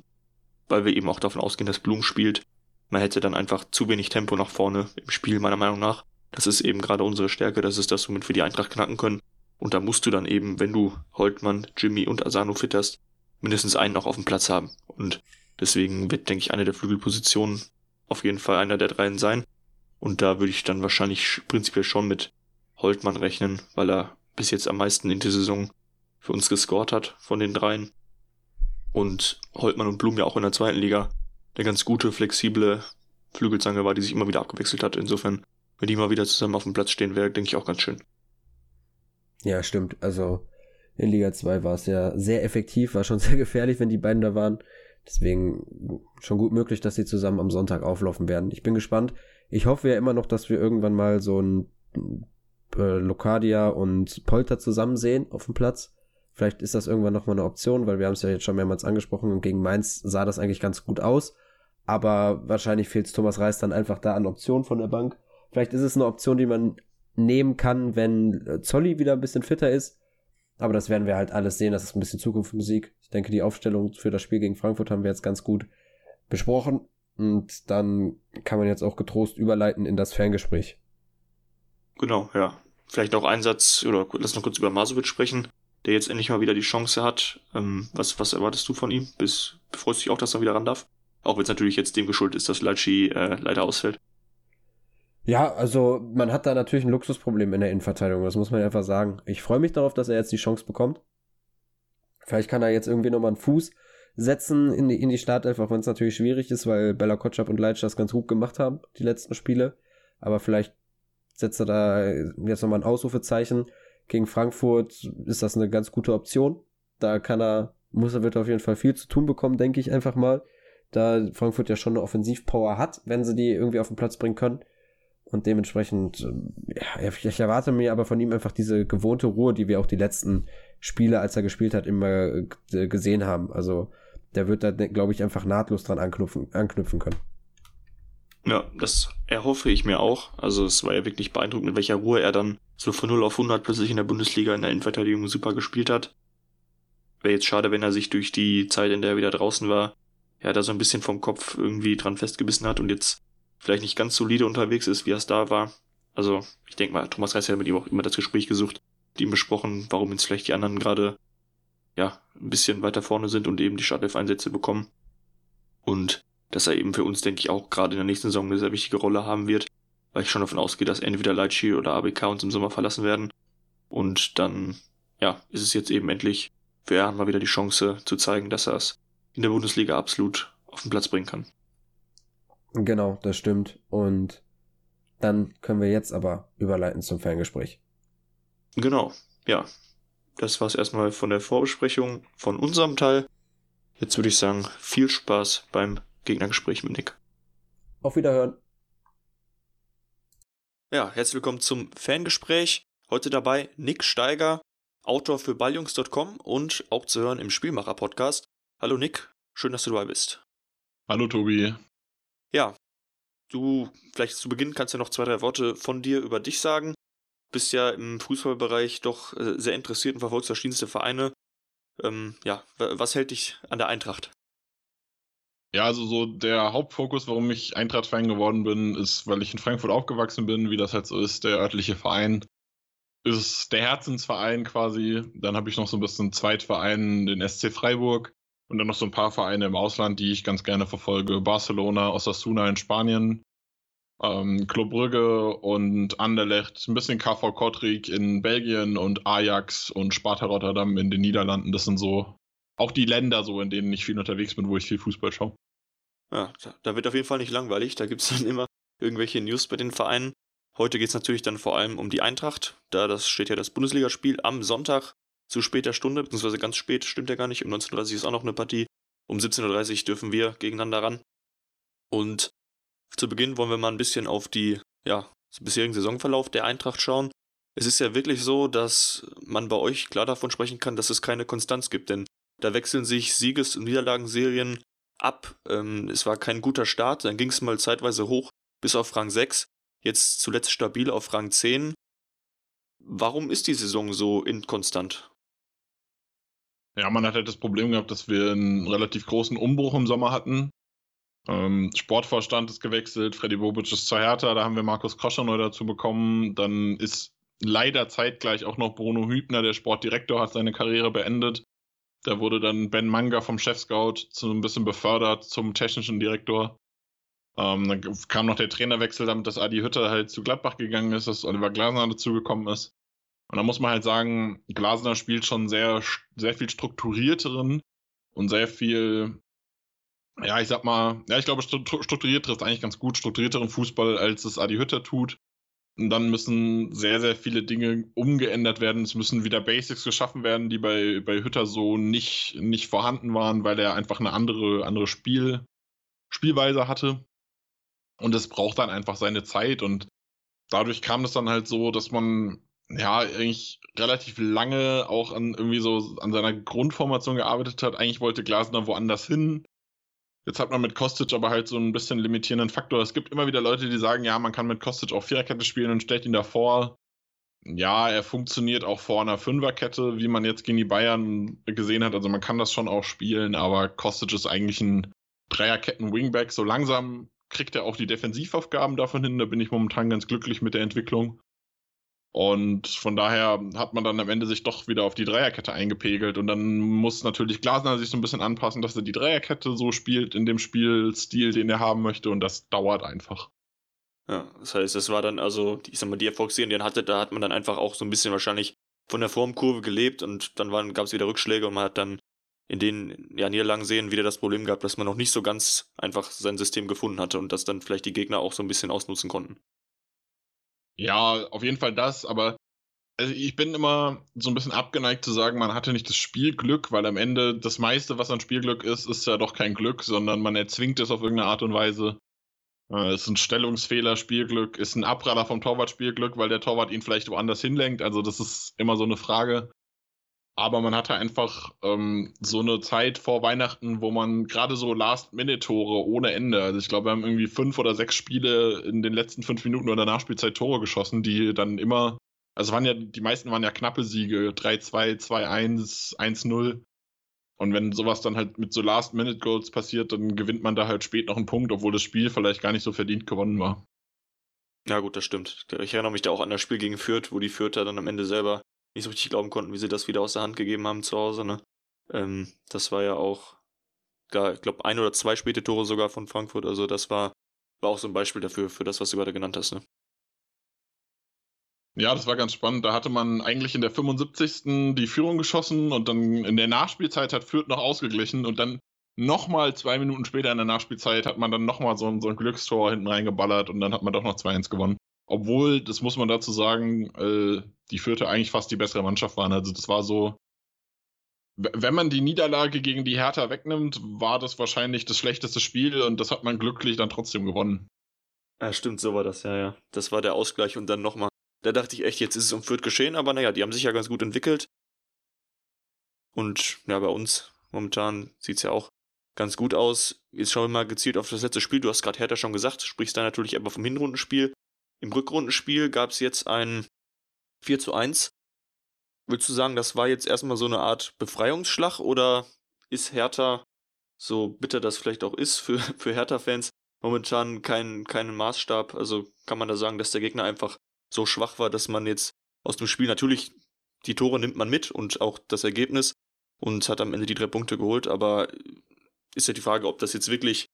weil wir eben auch davon ausgehen, dass Blum spielt. Man hätte dann einfach zu wenig Tempo nach vorne im Spiel, meiner Meinung nach. Das ist eben gerade unsere Stärke, das ist das, womit wir die Eintracht knacken können. Und da musst du dann eben, wenn du Holtmann, Jimmy und Asano fit hast, mindestens einen noch auf dem Platz haben. Und deswegen wird, denke ich, eine der Flügelpositionen auf jeden Fall einer der dreien sein. Und da würde ich dann wahrscheinlich prinzipiell schon mit Holtmann rechnen, weil er bis jetzt am meisten in der Saison für uns gescored hat von den dreien. Und Holtmann und Blum ja auch in der zweiten Liga eine ganz gute, flexible Flügelzange war, die sich immer wieder abgewechselt hat. Insofern, wenn die mal wieder zusammen auf dem Platz stehen, wäre, denke ich, auch ganz schön. Ja, stimmt. Also in Liga 2 war es ja sehr effektiv, war schon sehr gefährlich, wenn die beiden da waren. Deswegen schon gut möglich, dass sie zusammen am Sonntag auflaufen werden. Ich bin gespannt. Ich hoffe ja immer noch, dass wir irgendwann mal so ein äh, Locadia und Polter zusammen sehen auf dem Platz. Vielleicht ist das irgendwann nochmal eine Option, weil wir haben es ja jetzt schon mehrmals angesprochen und gegen Mainz sah das eigentlich ganz gut aus. Aber wahrscheinlich fehlt Thomas Reis dann einfach da an Optionen von der Bank. Vielleicht ist es eine Option, die man nehmen kann, wenn äh, Zolli wieder ein bisschen fitter ist. Aber das werden wir halt alles sehen. Das ist ein bisschen Zukunftsmusik. Ich denke, die Aufstellung für das Spiel gegen Frankfurt haben wir jetzt ganz gut besprochen. Und dann kann man jetzt auch getrost überleiten in das Ferngespräch. Genau, ja. Vielleicht noch ein Satz, oder lass noch kurz über Masovic sprechen, der jetzt endlich mal wieder die Chance hat. Ähm, was, was erwartest du von ihm? Bis, freust du dich auch, dass er wieder ran darf? Auch wenn es natürlich jetzt dem geschuldet ist, dass Laci äh, leider ausfällt. Ja, also man hat da natürlich ein Luxusproblem in der Innenverteidigung, das muss man einfach sagen. Ich freue mich darauf, dass er jetzt die Chance bekommt. Vielleicht kann er jetzt irgendwie nochmal einen Fuß setzen in die, in die Startelf, auch wenn es natürlich schwierig ist, weil Bella Kotschap und Leitsch das ganz gut gemacht haben, die letzten Spiele. Aber vielleicht setzt er da jetzt nochmal ein Ausrufezeichen. Gegen Frankfurt ist das eine ganz gute Option. Da kann er, muss er, wird auf jeden Fall viel zu tun bekommen, denke ich einfach mal. Da Frankfurt ja schon eine Offensivpower hat, wenn sie die irgendwie auf den Platz bringen können. Und dementsprechend, ja, ich erwarte mir aber von ihm einfach diese gewohnte Ruhe, die wir auch die letzten Spiele, als er gespielt hat, immer äh, gesehen haben. Also der wird da, glaube ich, einfach nahtlos dran anknüpfen, anknüpfen können. Ja, das erhoffe ich mir auch. Also es war ja wirklich beeindruckend, mit welcher Ruhe er dann so von 0 auf 100 plötzlich in der Bundesliga in der Innenverteidigung super gespielt hat. Wäre jetzt schade, wenn er sich durch die Zeit, in der er wieder draußen war, ja, da so ein bisschen vom Kopf irgendwie dran festgebissen hat und jetzt vielleicht nicht ganz solide unterwegs ist, wie er es da war. Also, ich denke mal, Thomas Reis hat mit ihm auch immer das Gespräch gesucht, mit ihm besprochen, warum jetzt vielleicht die anderen gerade, ja, ein bisschen weiter vorne sind und eben die Startelf-Einsätze bekommen. Und dass er eben für uns, denke ich, auch gerade in der nächsten Saison eine sehr wichtige Rolle haben wird, weil ich schon davon ausgehe, dass entweder Leitchi oder ABK uns im Sommer verlassen werden. Und dann, ja, ist es jetzt eben endlich für Erhan mal wieder die Chance zu zeigen, dass er es in der Bundesliga absolut auf den Platz bringen kann. Genau, das stimmt. Und dann können wir jetzt aber überleiten zum Ferngespräch. Genau, ja. Das war's erstmal von der Vorbesprechung von unserem Teil. Jetzt würde ich sagen, viel Spaß beim Gegnergespräch mit Nick. Auf Wiederhören. Ja, herzlich willkommen zum Fangespräch. Heute dabei Nick Steiger, Autor für balljungs.com und auch zu hören im Spielmacher-Podcast. Hallo Nick, schön, dass du dabei bist. Hallo Tobi. Ja, du vielleicht zu Beginn kannst ja noch zwei, drei Worte von dir über dich sagen. Bist ja im Fußballbereich doch äh, sehr interessiert und verfolgst verschiedenste Vereine. Ähm, ja, was hält dich an der Eintracht? Ja, also so der Hauptfokus, warum ich Eintracht-Fan geworden bin, ist, weil ich in Frankfurt aufgewachsen bin, wie das halt so ist, der örtliche Verein ist der Herzensverein quasi. Dann habe ich noch so ein bisschen Zweitverein, den SC Freiburg. Und dann noch so ein paar Vereine im Ausland, die ich ganz gerne verfolge. Barcelona, Osasuna in Spanien, ähm, Club Brügge und Anderlecht, ein bisschen KV Kortrijk in Belgien und Ajax und Sparta Rotterdam in den Niederlanden. Das sind so auch die Länder, so in denen ich viel unterwegs bin, wo ich viel Fußball schaue. Ja, da wird auf jeden Fall nicht langweilig. Da gibt es dann immer irgendwelche News bei den Vereinen. Heute geht es natürlich dann vor allem um die Eintracht. Da das steht ja das Bundesligaspiel am Sonntag zu später Stunde, beziehungsweise ganz spät, stimmt ja gar nicht. Um 19.30 Uhr ist auch noch eine Partie. Um 17.30 Uhr dürfen wir gegeneinander ran. Und zu Beginn wollen wir mal ein bisschen auf die, ja, bisherigen Saisonverlauf der Eintracht schauen. Es ist ja wirklich so, dass man bei euch klar davon sprechen kann, dass es keine Konstanz gibt, denn da wechseln sich Sieges- und Niederlagenserien ab. Ähm, es war kein guter Start, dann ging es mal zeitweise hoch bis auf Rang 6, jetzt zuletzt stabil auf Rang 10. Warum ist die Saison so inkonstant? Ja, man hat halt das Problem gehabt, dass wir einen relativ großen Umbruch im Sommer hatten. Ähm, Sportvorstand ist gewechselt, Freddy Bobic ist zur Hertha, da haben wir Markus Kroscher neu dazu bekommen. Dann ist leider zeitgleich auch noch Bruno Hübner, der Sportdirektor, hat seine Karriere beendet. Da wurde dann Ben Manga vom Chef-Scout so ein bisschen befördert zum technischen Direktor. Ähm, dann kam noch der Trainerwechsel, damit dass Adi Hütter halt zu Gladbach gegangen ist, dass Oliver Glasner dazugekommen ist. Und da muss man halt sagen, Glasner spielt schon sehr, sehr viel strukturierteren und sehr viel, ja, ich sag mal, ja, ich glaube, strukturiert trifft eigentlich ganz gut, strukturierteren Fußball, als es Adi Hütter tut. Und dann müssen sehr, sehr viele Dinge umgeändert werden. Es müssen wieder Basics geschaffen werden, die bei, bei Hütter so nicht, nicht vorhanden waren, weil er einfach eine andere, andere Spiel, Spielweise hatte. Und es braucht dann einfach seine Zeit. Und dadurch kam es dann halt so, dass man ja eigentlich relativ lange auch an irgendwie so an seiner Grundformation gearbeitet hat. Eigentlich wollte Glasner woanders hin. Jetzt hat man mit Kostic aber halt so ein bisschen limitierenden Faktor. Es gibt immer wieder Leute, die sagen, ja, man kann mit Kostic auch Viererkette spielen und stellt ihn davor. Ja, er funktioniert auch vor einer Fünferkette, wie man jetzt gegen die Bayern gesehen hat. Also man kann das schon auch spielen, aber Kostic ist eigentlich ein Dreierketten-Wingback. So langsam kriegt er auch die Defensivaufgaben davon hin. Da bin ich momentan ganz glücklich mit der Entwicklung. Und von daher hat man dann am Ende sich doch wieder auf die Dreierkette eingepegelt. Und dann muss natürlich Glasner sich so ein bisschen anpassen, dass er die Dreierkette so spielt in dem Spielstil, den er haben möchte. Und das dauert einfach. Ja, das heißt, es war dann also, ich sag mal, die Erfolgsserien, die er hatte, da hat man dann einfach auch so ein bisschen wahrscheinlich von der Formkurve gelebt und dann gab es wieder Rückschläge und man hat dann in den ja, Niederlagen sehen wieder das Problem gehabt, dass man noch nicht so ganz einfach sein System gefunden hatte und das dann vielleicht die Gegner auch so ein bisschen ausnutzen konnten. Ja, auf jeden Fall das, aber also ich bin immer so ein bisschen abgeneigt zu sagen, man hatte nicht das Spielglück, weil am Ende das meiste, was an Spielglück ist, ist ja doch kein Glück, sondern man erzwingt es auf irgendeine Art und Weise. Äh, ist ein Stellungsfehler, Spielglück, ist ein Abpraller vom Torwart Spielglück, weil der Torwart ihn vielleicht woanders hinlenkt. Also das ist immer so eine Frage. Aber man hatte einfach ähm, so eine Zeit vor Weihnachten, wo man gerade so Last-Minute-Tore ohne Ende. Also ich glaube, wir haben irgendwie fünf oder sechs Spiele in den letzten fünf Minuten oder Nachspielzeit Tore geschossen, die dann immer, also waren ja, die meisten waren ja knappe Siege, 3-2, 2-1, 1-0. Und wenn sowas dann halt mit so Last-Minute-Goals passiert, dann gewinnt man da halt spät noch einen Punkt, obwohl das Spiel vielleicht gar nicht so verdient gewonnen war. Ja, gut, das stimmt. Ich erinnere mich da auch an das Spiel gegen Fürth, wo die Fürther dann am Ende selber nicht so richtig glauben konnten, wie sie das wieder aus der Hand gegeben haben zu Hause. Ne? Ähm, das war ja auch, da, ich glaube, ein oder zwei späte Tore sogar von Frankfurt. Also das war, war auch so ein Beispiel dafür, für das, was du gerade genannt hast. Ne? Ja, das war ganz spannend. Da hatte man eigentlich in der 75. die Führung geschossen und dann in der Nachspielzeit hat Fürth noch ausgeglichen und dann nochmal zwei Minuten später in der Nachspielzeit hat man dann nochmal so, ein, so ein Glückstor hinten reingeballert und dann hat man doch noch 2-1 gewonnen. Obwohl, das muss man dazu sagen, äh, die Fürther eigentlich fast die bessere Mannschaft waren. Also das war so, wenn man die Niederlage gegen die Hertha wegnimmt, war das wahrscheinlich das schlechteste Spiel und das hat man glücklich dann trotzdem gewonnen. Ja, stimmt, so war das, ja, ja. Das war der Ausgleich und dann nochmal. Da dachte ich echt, jetzt ist es um Fürth geschehen, aber naja, die haben sich ja ganz gut entwickelt. Und ja, bei uns momentan sieht es ja auch ganz gut aus. Jetzt schauen wir mal gezielt auf das letzte Spiel. Du hast gerade Hertha schon gesagt, sprichst da natürlich aber vom Hinrundenspiel. Im Rückrundenspiel gab es jetzt ein 4 zu 1. Würdest du sagen, das war jetzt erstmal so eine Art Befreiungsschlag oder ist Hertha, so bitter das vielleicht auch ist für, für Hertha-Fans, momentan kein, kein Maßstab? Also kann man da sagen, dass der Gegner einfach so schwach war, dass man jetzt aus dem Spiel natürlich die Tore nimmt man mit und auch das Ergebnis und hat am Ende die drei Punkte geholt, aber ist ja die Frage, ob das jetzt wirklich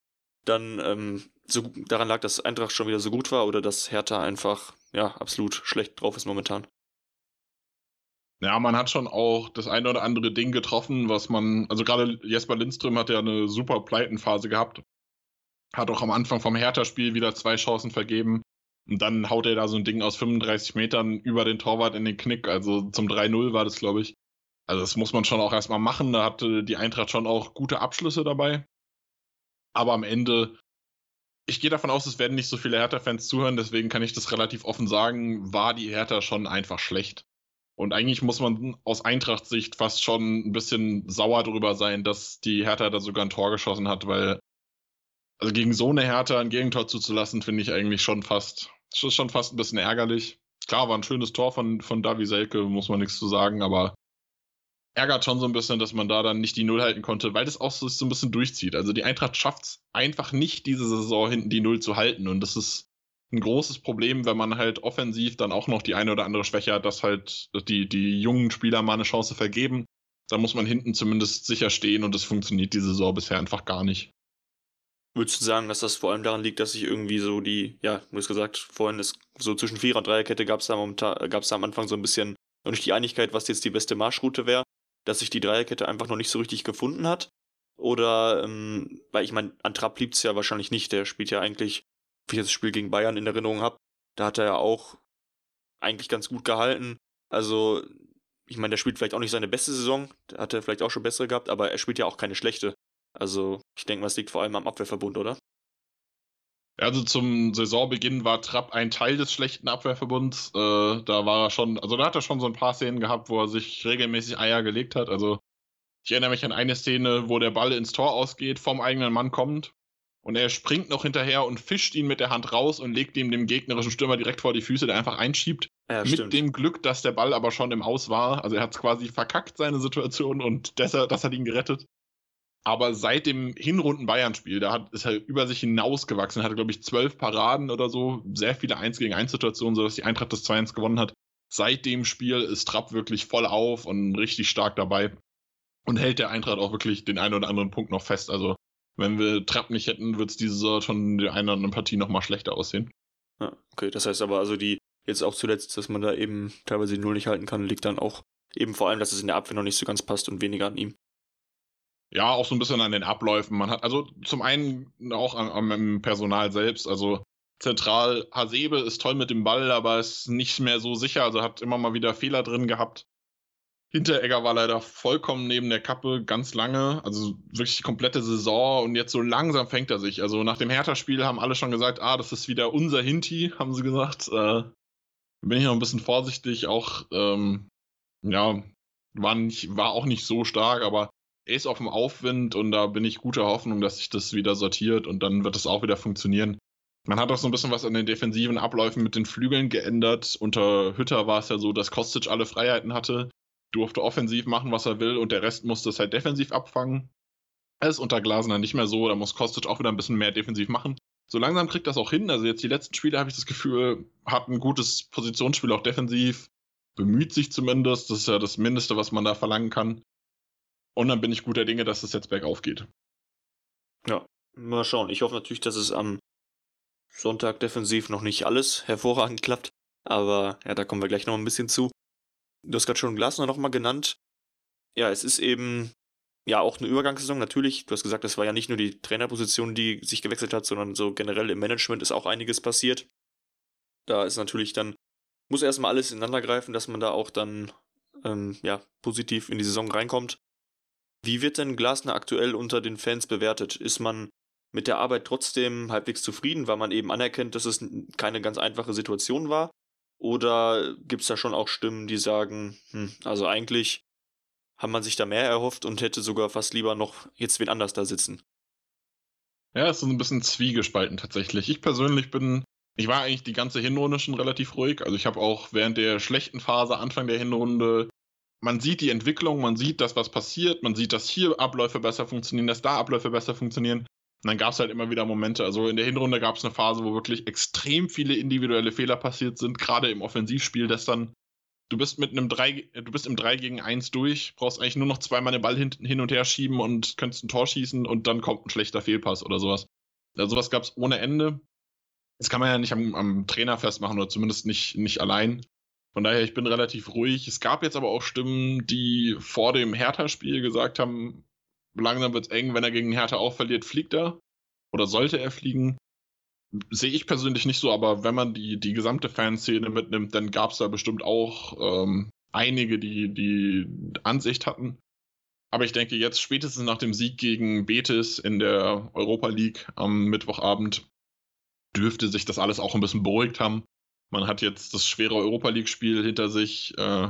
dann ähm, so daran lag, dass Eintracht schon wieder so gut war oder dass Hertha einfach ja absolut schlecht drauf ist momentan. Ja, man hat schon auch das eine oder andere Ding getroffen, was man, also gerade Jesper Lindström hat ja eine super Pleitenphase gehabt. Hat auch am Anfang vom Hertha-Spiel wieder zwei Chancen vergeben. Und dann haut er da so ein Ding aus 35 Metern über den Torwart in den Knick. Also zum 3-0 war das, glaube ich. Also das muss man schon auch erstmal machen. Da hatte die Eintracht schon auch gute Abschlüsse dabei. Aber am Ende, ich gehe davon aus, es werden nicht so viele Hertha-Fans zuhören, deswegen kann ich das relativ offen sagen, war die Hertha schon einfach schlecht. Und eigentlich muss man aus Eintracht-Sicht fast schon ein bisschen sauer darüber sein, dass die Hertha da sogar ein Tor geschossen hat, weil also gegen so eine Hertha ein Gegentor zuzulassen, finde ich eigentlich schon fast, schon fast ein bisschen ärgerlich. Klar, war ein schönes Tor von, von Davi Selke, muss man nichts zu sagen, aber ärgert schon so ein bisschen, dass man da dann nicht die Null halten konnte, weil das auch so, so ein bisschen durchzieht. Also die Eintracht schafft es einfach nicht, diese Saison hinten die Null zu halten. Und das ist ein großes Problem, wenn man halt offensiv dann auch noch die eine oder andere Schwäche hat, dass halt die, die jungen Spieler mal eine Chance vergeben. Da muss man hinten zumindest sicher stehen und das funktioniert die Saison bisher einfach gar nicht. Würdest du sagen, dass das vor allem daran liegt, dass sich irgendwie so die, ja, du hast gesagt, vorhin ist so zwischen Vierer- und Dreierkette gab es da da am Anfang so ein bisschen noch nicht die Einigkeit, was jetzt die beste Marschroute wäre dass sich die Dreierkette einfach noch nicht so richtig gefunden hat? Oder, ähm, weil ich meine, an Trapp liegt es ja wahrscheinlich nicht. Der spielt ja eigentlich, wie ich das Spiel gegen Bayern in Erinnerung habe, da hat er ja auch eigentlich ganz gut gehalten. Also, ich meine, der spielt vielleicht auch nicht seine beste Saison, da hat er vielleicht auch schon bessere gehabt, aber er spielt ja auch keine schlechte. Also, ich denke mal, es liegt vor allem am Abwehrverbund, oder? Also zum Saisonbeginn war Trapp ein Teil des schlechten Abwehrverbunds. Äh, da war er schon, also da hat er schon so ein paar Szenen gehabt, wo er sich regelmäßig Eier gelegt hat. Also ich erinnere mich an eine Szene, wo der Ball ins Tor ausgeht, vom eigenen Mann kommt und er springt noch hinterher und fischt ihn mit der Hand raus und legt ihm dem gegnerischen Stürmer direkt vor die Füße, der einfach einschiebt. Ja, mit stimmt. dem Glück, dass der Ball aber schon im Aus war. Also er hat es quasi verkackt, seine Situation, und deshalb, das hat ihn gerettet. Aber seit dem Hinrunden Bayern-Spiel, da hat, ist er über sich hinausgewachsen, hatte, glaube ich, zwölf Paraden oder so, sehr viele 1 gegen 1 Situationen, sodass die Eintracht das 2-1 gewonnen hat. Seit dem Spiel ist Trapp wirklich voll auf und richtig stark dabei und hält der Eintracht auch wirklich den einen oder anderen Punkt noch fest. Also, wenn wir Trapp nicht hätten, wird es diese Saison schon der einen oder anderen Partie nochmal schlechter aussehen. Ja, okay, das heißt aber also die, jetzt auch zuletzt, dass man da eben teilweise die Null nicht halten kann, liegt dann auch eben vor allem, dass es in der Abwehr noch nicht so ganz passt und weniger an ihm. Ja, auch so ein bisschen an den Abläufen. Man hat also zum einen auch am, am Personal selbst, also zentral Hasebe ist toll mit dem Ball, aber ist nicht mehr so sicher, also hat immer mal wieder Fehler drin gehabt. Hinteregger war leider vollkommen neben der Kappe ganz lange, also wirklich die komplette Saison und jetzt so langsam fängt er sich. Also nach dem Hertha-Spiel haben alle schon gesagt, ah, das ist wieder unser Hinti, haben sie gesagt. Äh, bin ich noch ein bisschen vorsichtig, auch ähm, ja, war, nicht, war auch nicht so stark, aber er ist auf dem Aufwind und da bin ich guter Hoffnung, dass sich das wieder sortiert und dann wird es auch wieder funktionieren. Man hat auch so ein bisschen was an den defensiven Abläufen mit den Flügeln geändert. Unter Hütter war es ja so, dass Kostic alle Freiheiten hatte, durfte offensiv machen, was er will und der Rest musste es halt defensiv abfangen. Das ist unter Glasner nicht mehr so, da muss Kostic auch wieder ein bisschen mehr defensiv machen. So langsam kriegt das auch hin. Also jetzt die letzten Spiele habe ich das Gefühl, hat ein gutes Positionsspiel auch defensiv, bemüht sich zumindest. Das ist ja das Mindeste, was man da verlangen kann. Und dann bin ich guter Dinge, dass es jetzt bergauf geht. Ja, mal schauen. Ich hoffe natürlich, dass es am Sonntag defensiv noch nicht alles hervorragend klappt. Aber ja, da kommen wir gleich noch ein bisschen zu. Du hast gerade schon Glasner nochmal genannt. Ja, es ist eben ja auch eine Übergangssaison. Natürlich, du hast gesagt, das war ja nicht nur die Trainerposition, die sich gewechselt hat, sondern so generell im Management ist auch einiges passiert. Da ist natürlich dann, muss erstmal alles ineinander greifen, dass man da auch dann ähm, ja, positiv in die Saison reinkommt. Wie wird denn Glasner aktuell unter den Fans bewertet? Ist man mit der Arbeit trotzdem halbwegs zufrieden, weil man eben anerkennt, dass es keine ganz einfache Situation war? Oder gibt es da schon auch Stimmen, die sagen, hm, also eigentlich haben man sich da mehr erhofft und hätte sogar fast lieber noch jetzt wen anders da sitzen? Ja, es ist ein bisschen zwiegespalten tatsächlich. Ich persönlich bin, ich war eigentlich die ganze Hinrunde schon relativ ruhig. Also ich habe auch während der schlechten Phase, Anfang der Hinrunde, man sieht die Entwicklung, man sieht das, was passiert, man sieht, dass hier Abläufe besser funktionieren, dass da Abläufe besser funktionieren. Und dann gab es halt immer wieder Momente. Also in der Hinrunde gab es eine Phase, wo wirklich extrem viele individuelle Fehler passiert sind, gerade im Offensivspiel, dass dann du bist mit einem 3, du bist im 3 gegen 1 durch, brauchst eigentlich nur noch zweimal den Ball hin, hin und her schieben und könntest ein Tor schießen und dann kommt ein schlechter Fehlpass oder sowas. Also sowas gab es ohne Ende. Das kann man ja nicht am, am Trainer festmachen oder zumindest nicht, nicht allein. Von daher, ich bin relativ ruhig. Es gab jetzt aber auch Stimmen, die vor dem Hertha-Spiel gesagt haben, langsam wird es eng, wenn er gegen Hertha auch verliert, fliegt er. Oder sollte er fliegen? Sehe ich persönlich nicht so, aber wenn man die, die gesamte Fanszene mitnimmt, dann gab es da bestimmt auch ähm, einige, die die Ansicht hatten. Aber ich denke, jetzt spätestens nach dem Sieg gegen Betis in der Europa League am Mittwochabend dürfte sich das alles auch ein bisschen beruhigt haben. Man hat jetzt das schwere Europa League-Spiel hinter sich. Äh,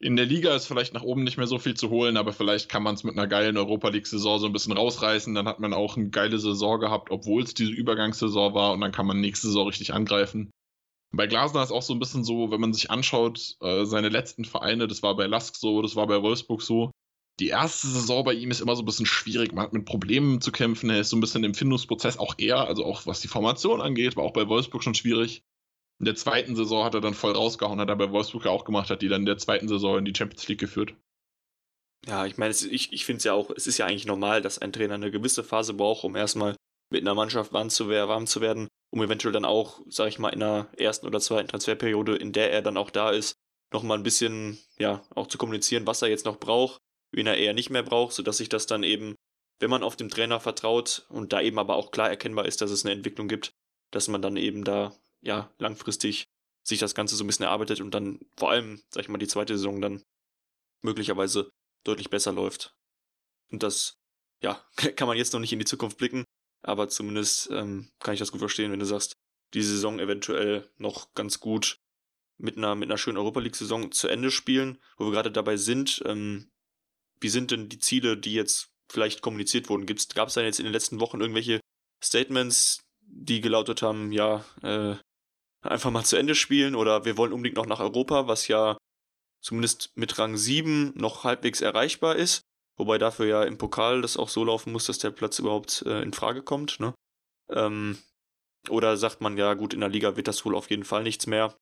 in der Liga ist vielleicht nach oben nicht mehr so viel zu holen, aber vielleicht kann man es mit einer geilen Europa League-Saison so ein bisschen rausreißen. Dann hat man auch eine geile Saison gehabt, obwohl es diese Übergangssaison war und dann kann man nächste Saison richtig angreifen. Bei Glasner ist auch so ein bisschen so, wenn man sich anschaut, äh, seine letzten Vereine, das war bei Lask so, das war bei Wolfsburg so. Die erste Saison bei ihm ist immer so ein bisschen schwierig. Man hat mit Problemen zu kämpfen. Er ist so ein bisschen im Findungsprozess auch eher, also auch was die Formation angeht, war auch bei Wolfsburg schon schwierig. In der zweiten Saison hat er dann voll rausgehauen, hat er bei Wolfsburg ja auch gemacht, hat die dann in der zweiten Saison in die Champions League geführt. Ja, ich meine, ich, ich finde es ja auch, es ist ja eigentlich normal, dass ein Trainer eine gewisse Phase braucht, um erstmal mit einer Mannschaft warm zu, warm zu werden, um eventuell dann auch, sag ich mal, in der ersten oder zweiten Transferperiode, in der er dann auch da ist, nochmal ein bisschen, ja, auch zu kommunizieren, was er jetzt noch braucht, wen er eher nicht mehr braucht, sodass sich das dann eben, wenn man auf dem Trainer vertraut und da eben aber auch klar erkennbar ist, dass es eine Entwicklung gibt, dass man dann eben da ja, langfristig sich das Ganze so ein bisschen erarbeitet und dann vor allem, sag ich mal, die zweite Saison dann möglicherweise deutlich besser läuft. Und das, ja, kann man jetzt noch nicht in die Zukunft blicken, aber zumindest ähm, kann ich das gut verstehen, wenn du sagst, die Saison eventuell noch ganz gut mit einer, mit einer schönen Europa League-Saison zu Ende spielen, wo wir gerade dabei sind. Ähm, wie sind denn die Ziele, die jetzt vielleicht kommuniziert wurden? Gab es da jetzt in den letzten Wochen irgendwelche Statements, die gelautet haben, ja, äh, einfach mal zu Ende spielen oder wir wollen unbedingt noch nach Europa, was ja zumindest mit Rang 7 noch halbwegs erreichbar ist. Wobei dafür ja im Pokal das auch so laufen muss, dass der Platz überhaupt äh, in Frage kommt. Ne? Ähm, oder sagt man, ja gut, in der Liga wird das wohl auf jeden Fall nichts mehr.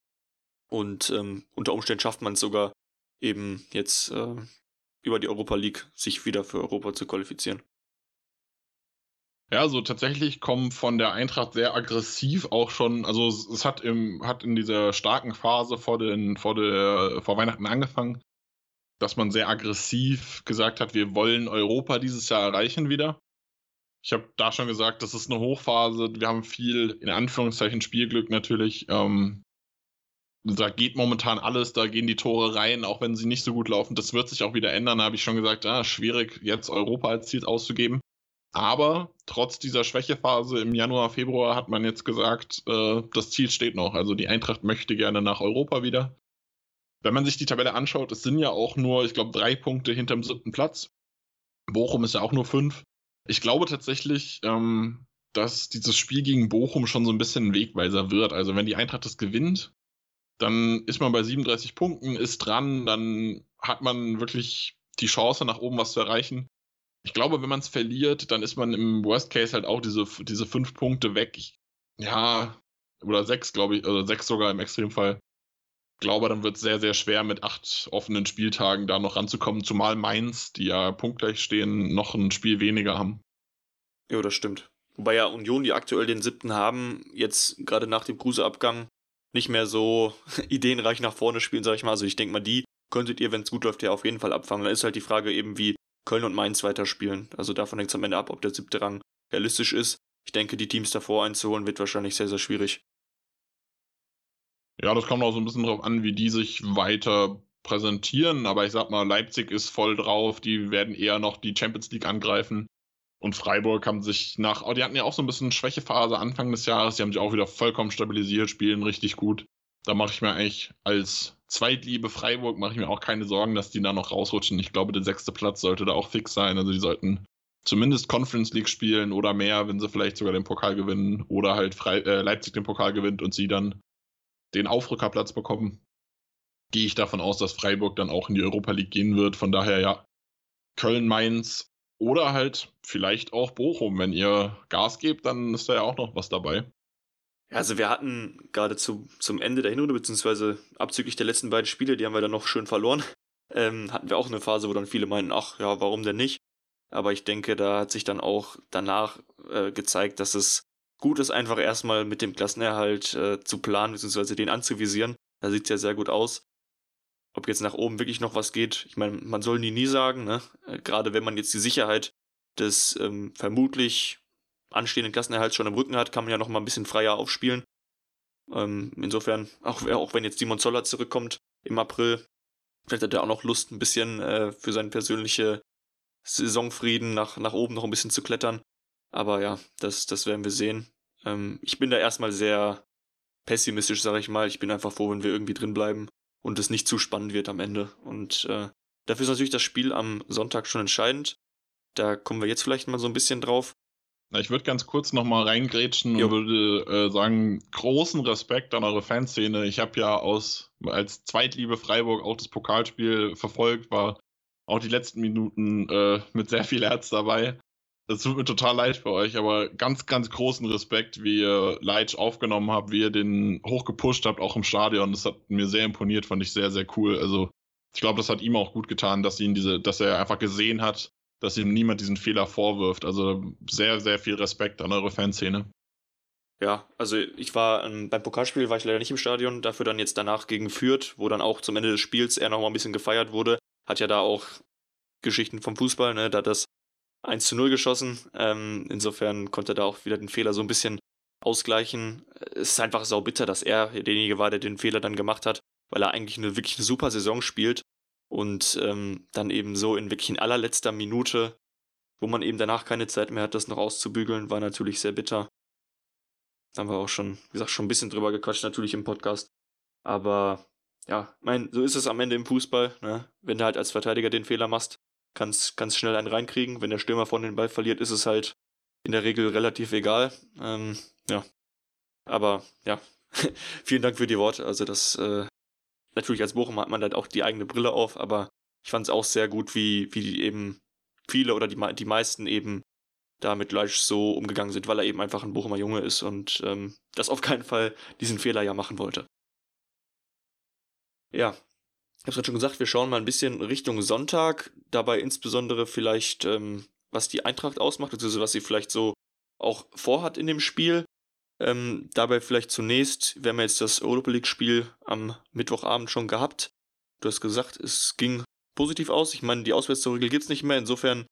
Und ähm, unter Umständen schafft man es sogar eben jetzt äh, über die Europa League sich wieder für Europa zu qualifizieren. Ja, so tatsächlich kommen von der Eintracht sehr aggressiv auch schon, also es hat im, hat in dieser starken Phase vor den, vor der, vor Weihnachten angefangen, dass man sehr aggressiv gesagt hat, wir wollen Europa dieses Jahr erreichen wieder. Ich habe da schon gesagt, das ist eine Hochphase. Wir haben viel, in Anführungszeichen, Spielglück natürlich. Ähm, da geht momentan alles, da gehen die Tore rein, auch wenn sie nicht so gut laufen. Das wird sich auch wieder ändern. Habe ich schon gesagt, ah, schwierig, jetzt Europa als Ziel auszugeben. Aber trotz dieser Schwächephase im Januar, Februar hat man jetzt gesagt, äh, das Ziel steht noch. Also die Eintracht möchte gerne nach Europa wieder. Wenn man sich die Tabelle anschaut, es sind ja auch nur, ich glaube, drei Punkte hinterm siebten Platz. Bochum ist ja auch nur fünf. Ich glaube tatsächlich, ähm, dass dieses Spiel gegen Bochum schon so ein bisschen ein Wegweiser wird. Also wenn die Eintracht das gewinnt, dann ist man bei 37 Punkten, ist dran, dann hat man wirklich die Chance, nach oben was zu erreichen. Ich glaube, wenn man es verliert, dann ist man im Worst Case halt auch diese, diese fünf Punkte weg. Ich, ja, oder sechs, glaube ich, oder sechs sogar im Extremfall. Ich glaube, dann wird es sehr, sehr schwer, mit acht offenen Spieltagen da noch ranzukommen, zumal Mainz, die ja punktgleich stehen, noch ein Spiel weniger haben. Ja, das stimmt. Wobei ja Union, die aktuell den siebten haben, jetzt gerade nach dem Kruse-Abgang nicht mehr so ideenreich nach vorne spielen, sag ich mal. Also ich denke mal, die könntet ihr, wenn es gut läuft, ja auf jeden Fall abfangen. Dann ist halt die Frage eben, wie Köln und Mainz weiterspielen. Also davon hängt es am Ende ab, ob der siebte Rang realistisch ist. Ich denke, die Teams davor einzuholen, wird wahrscheinlich sehr, sehr schwierig. Ja, das kommt auch so ein bisschen darauf an, wie die sich weiter präsentieren. Aber ich sag mal, Leipzig ist voll drauf. Die werden eher noch die Champions League angreifen. Und Freiburg haben sich nach, oh, die hatten ja auch so ein bisschen Schwächephase Anfang des Jahres, die haben sich auch wieder vollkommen stabilisiert, spielen richtig gut. Da mache ich mir eigentlich als Zweitliebe Freiburg mache ich mir auch keine Sorgen, dass die da noch rausrutschen. Ich glaube, der sechste Platz sollte da auch fix sein. Also die sollten zumindest Conference League spielen oder mehr, wenn sie vielleicht sogar den Pokal gewinnen oder halt Fre äh, Leipzig den Pokal gewinnt und sie dann den Aufrückerplatz bekommen. Gehe ich davon aus, dass Freiburg dann auch in die Europa League gehen wird. Von daher ja, Köln, Mainz, oder halt vielleicht auch Bochum. Wenn ihr Gas gebt, dann ist da ja auch noch was dabei. Also wir hatten gerade zu, zum Ende der Hinrunde, beziehungsweise abzüglich der letzten beiden Spiele, die haben wir dann noch schön verloren, ähm, hatten wir auch eine Phase, wo dann viele meinten, ach ja, warum denn nicht? Aber ich denke, da hat sich dann auch danach äh, gezeigt, dass es gut ist, einfach erstmal mit dem Klassenerhalt äh, zu planen, beziehungsweise den anzuvisieren. Da sieht es ja sehr gut aus ob jetzt nach oben wirklich noch was geht. Ich meine, man soll nie nie sagen, ne? Äh, gerade wenn man jetzt die Sicherheit des ähm, vermutlich anstehenden Klassenerhalts schon im Rücken hat, kann man ja noch mal ein bisschen freier aufspielen. Ähm, insofern, auch, auch wenn jetzt Simon Zoller zurückkommt im April, vielleicht hat er auch noch Lust, ein bisschen äh, für seinen persönlichen Saisonfrieden nach, nach oben noch ein bisschen zu klettern. Aber ja, das, das werden wir sehen. Ähm, ich bin da erstmal sehr pessimistisch, sage ich mal. Ich bin einfach froh, wenn wir irgendwie drin bleiben und es nicht zu spannend wird am Ende. Und äh, dafür ist natürlich das Spiel am Sonntag schon entscheidend. Da kommen wir jetzt vielleicht mal so ein bisschen drauf. Ich würde ganz kurz nochmal reingrätschen jo. und würde äh, sagen, großen Respekt an eure Fanszene. Ich habe ja aus als Zweitliebe Freiburg auch das Pokalspiel verfolgt, war auch die letzten Minuten äh, mit sehr viel Herz dabei. Es tut mir total leid für euch, aber ganz, ganz großen Respekt, wie ihr Leitch aufgenommen habt, wie ihr den hochgepusht habt, auch im Stadion. Das hat mir sehr imponiert, fand ich sehr, sehr cool. Also ich glaube, das hat ihm auch gut getan, dass ihn diese, dass er einfach gesehen hat, dass ihm niemand diesen Fehler vorwirft. Also sehr, sehr viel Respekt an eure Fanszene. Ja, also ich war ähm, beim Pokalspiel war ich leider nicht im Stadion, dafür dann jetzt danach gegen Fürth, wo dann auch zum Ende des Spiels er nochmal ein bisschen gefeiert wurde. Hat ja da auch Geschichten vom Fußball, ne, da das 1 zu 0 geschossen. Ähm, insofern konnte er da auch wieder den Fehler so ein bisschen ausgleichen. Es ist einfach sau bitter, dass er derjenige war, der den Fehler dann gemacht hat, weil er eigentlich eine wirklich eine super Saison spielt und ähm, dann eben so in wirklich in allerletzter Minute, wo man eben danach keine Zeit mehr hat, das noch auszubügeln, war natürlich sehr bitter. Da haben wir auch schon, wie gesagt, schon ein bisschen drüber gequatscht, natürlich im Podcast. Aber ja, mein, so ist es am Ende im Fußball, ne? Wenn du halt als Verteidiger den Fehler machst, kannst, kannst schnell einen reinkriegen. Wenn der Stürmer von den Ball verliert, ist es halt in der Regel relativ egal. Ähm, ja. Aber ja, vielen Dank für die Worte. Also das äh, natürlich als Bochum hat man halt auch die eigene Brille auf, aber ich fand es auch sehr gut, wie, wie eben viele oder die, die meisten eben da mit Leitsch so umgegangen sind, weil er eben einfach ein Bochumer Junge ist und ähm, das auf keinen Fall diesen Fehler ja machen wollte. Ja, ich habe es gerade schon gesagt, wir schauen mal ein bisschen Richtung Sonntag, dabei insbesondere vielleicht, ähm, was die Eintracht ausmacht, beziehungsweise was sie vielleicht so auch vorhat in dem Spiel. Ähm, dabei vielleicht zunächst, wir haben jetzt das Europa League-Spiel am Mittwochabend schon gehabt. Du hast gesagt, es ging positiv aus. Ich meine, die Auswärtsregel gibt es nicht mehr. Insofern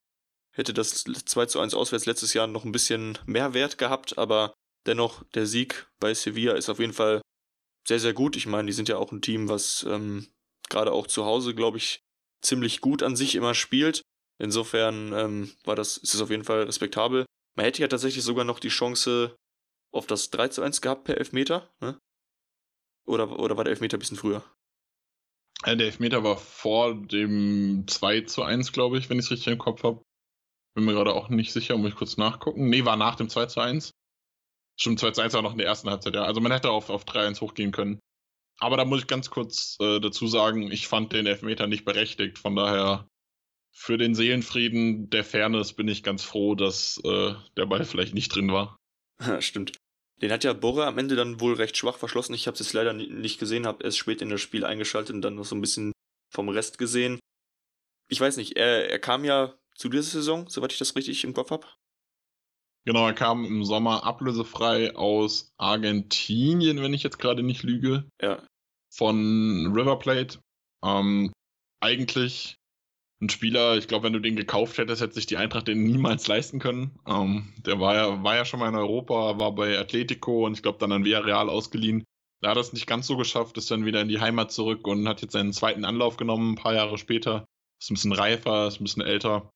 hätte das 2 zu 1 auswärts letztes Jahr noch ein bisschen mehr Wert gehabt, aber dennoch, der Sieg bei Sevilla ist auf jeden Fall sehr, sehr gut. Ich meine, die sind ja auch ein Team, was ähm, gerade auch zu Hause, glaube ich, ziemlich gut an sich immer spielt. Insofern ähm, war das, ist es auf jeden Fall respektabel. Man hätte ja tatsächlich sogar noch die Chance auf das 3 zu 1 gehabt per Elfmeter, ne? Oder, oder war der Elfmeter ein bisschen früher? Der Elfmeter war vor dem 2 zu 1, glaube ich, wenn ich es richtig im Kopf habe. Bin mir gerade auch nicht sicher, muss ich kurz nachgucken. Nee, war nach dem 2 zu 1. Stimmt, 2 zu 1 war noch in der ersten Halbzeit, ja. Also man hätte auf, auf 3-1 hochgehen können. Aber da muss ich ganz kurz äh, dazu sagen, ich fand den Elfmeter nicht berechtigt. Von daher, für den Seelenfrieden der Fairness bin ich ganz froh, dass äh, der Ball vielleicht nicht drin war. Stimmt. Den hat ja Borre am Ende dann wohl recht schwach verschlossen. Ich habe es jetzt leider nicht gesehen, habe erst spät in das Spiel eingeschaltet und dann noch so ein bisschen vom Rest gesehen. Ich weiß nicht, er, er kam ja zu dieser Saison, soweit ich das richtig im Kopf habe. Genau, er kam im Sommer ablösefrei aus Argentinien, wenn ich jetzt gerade nicht lüge. Ja. Von River Plate. Ähm, eigentlich ein Spieler, ich glaube, wenn du den gekauft hättest, hätte sich die Eintracht den niemals leisten können. Ähm, der war ja, war ja schon mal in Europa, war bei Atletico und ich glaube dann an Villarreal ausgeliehen. Da hat er es nicht ganz so geschafft, ist dann wieder in die Heimat zurück und hat jetzt seinen zweiten Anlauf genommen, ein paar Jahre später. Ist ein bisschen reifer, ist ein bisschen älter.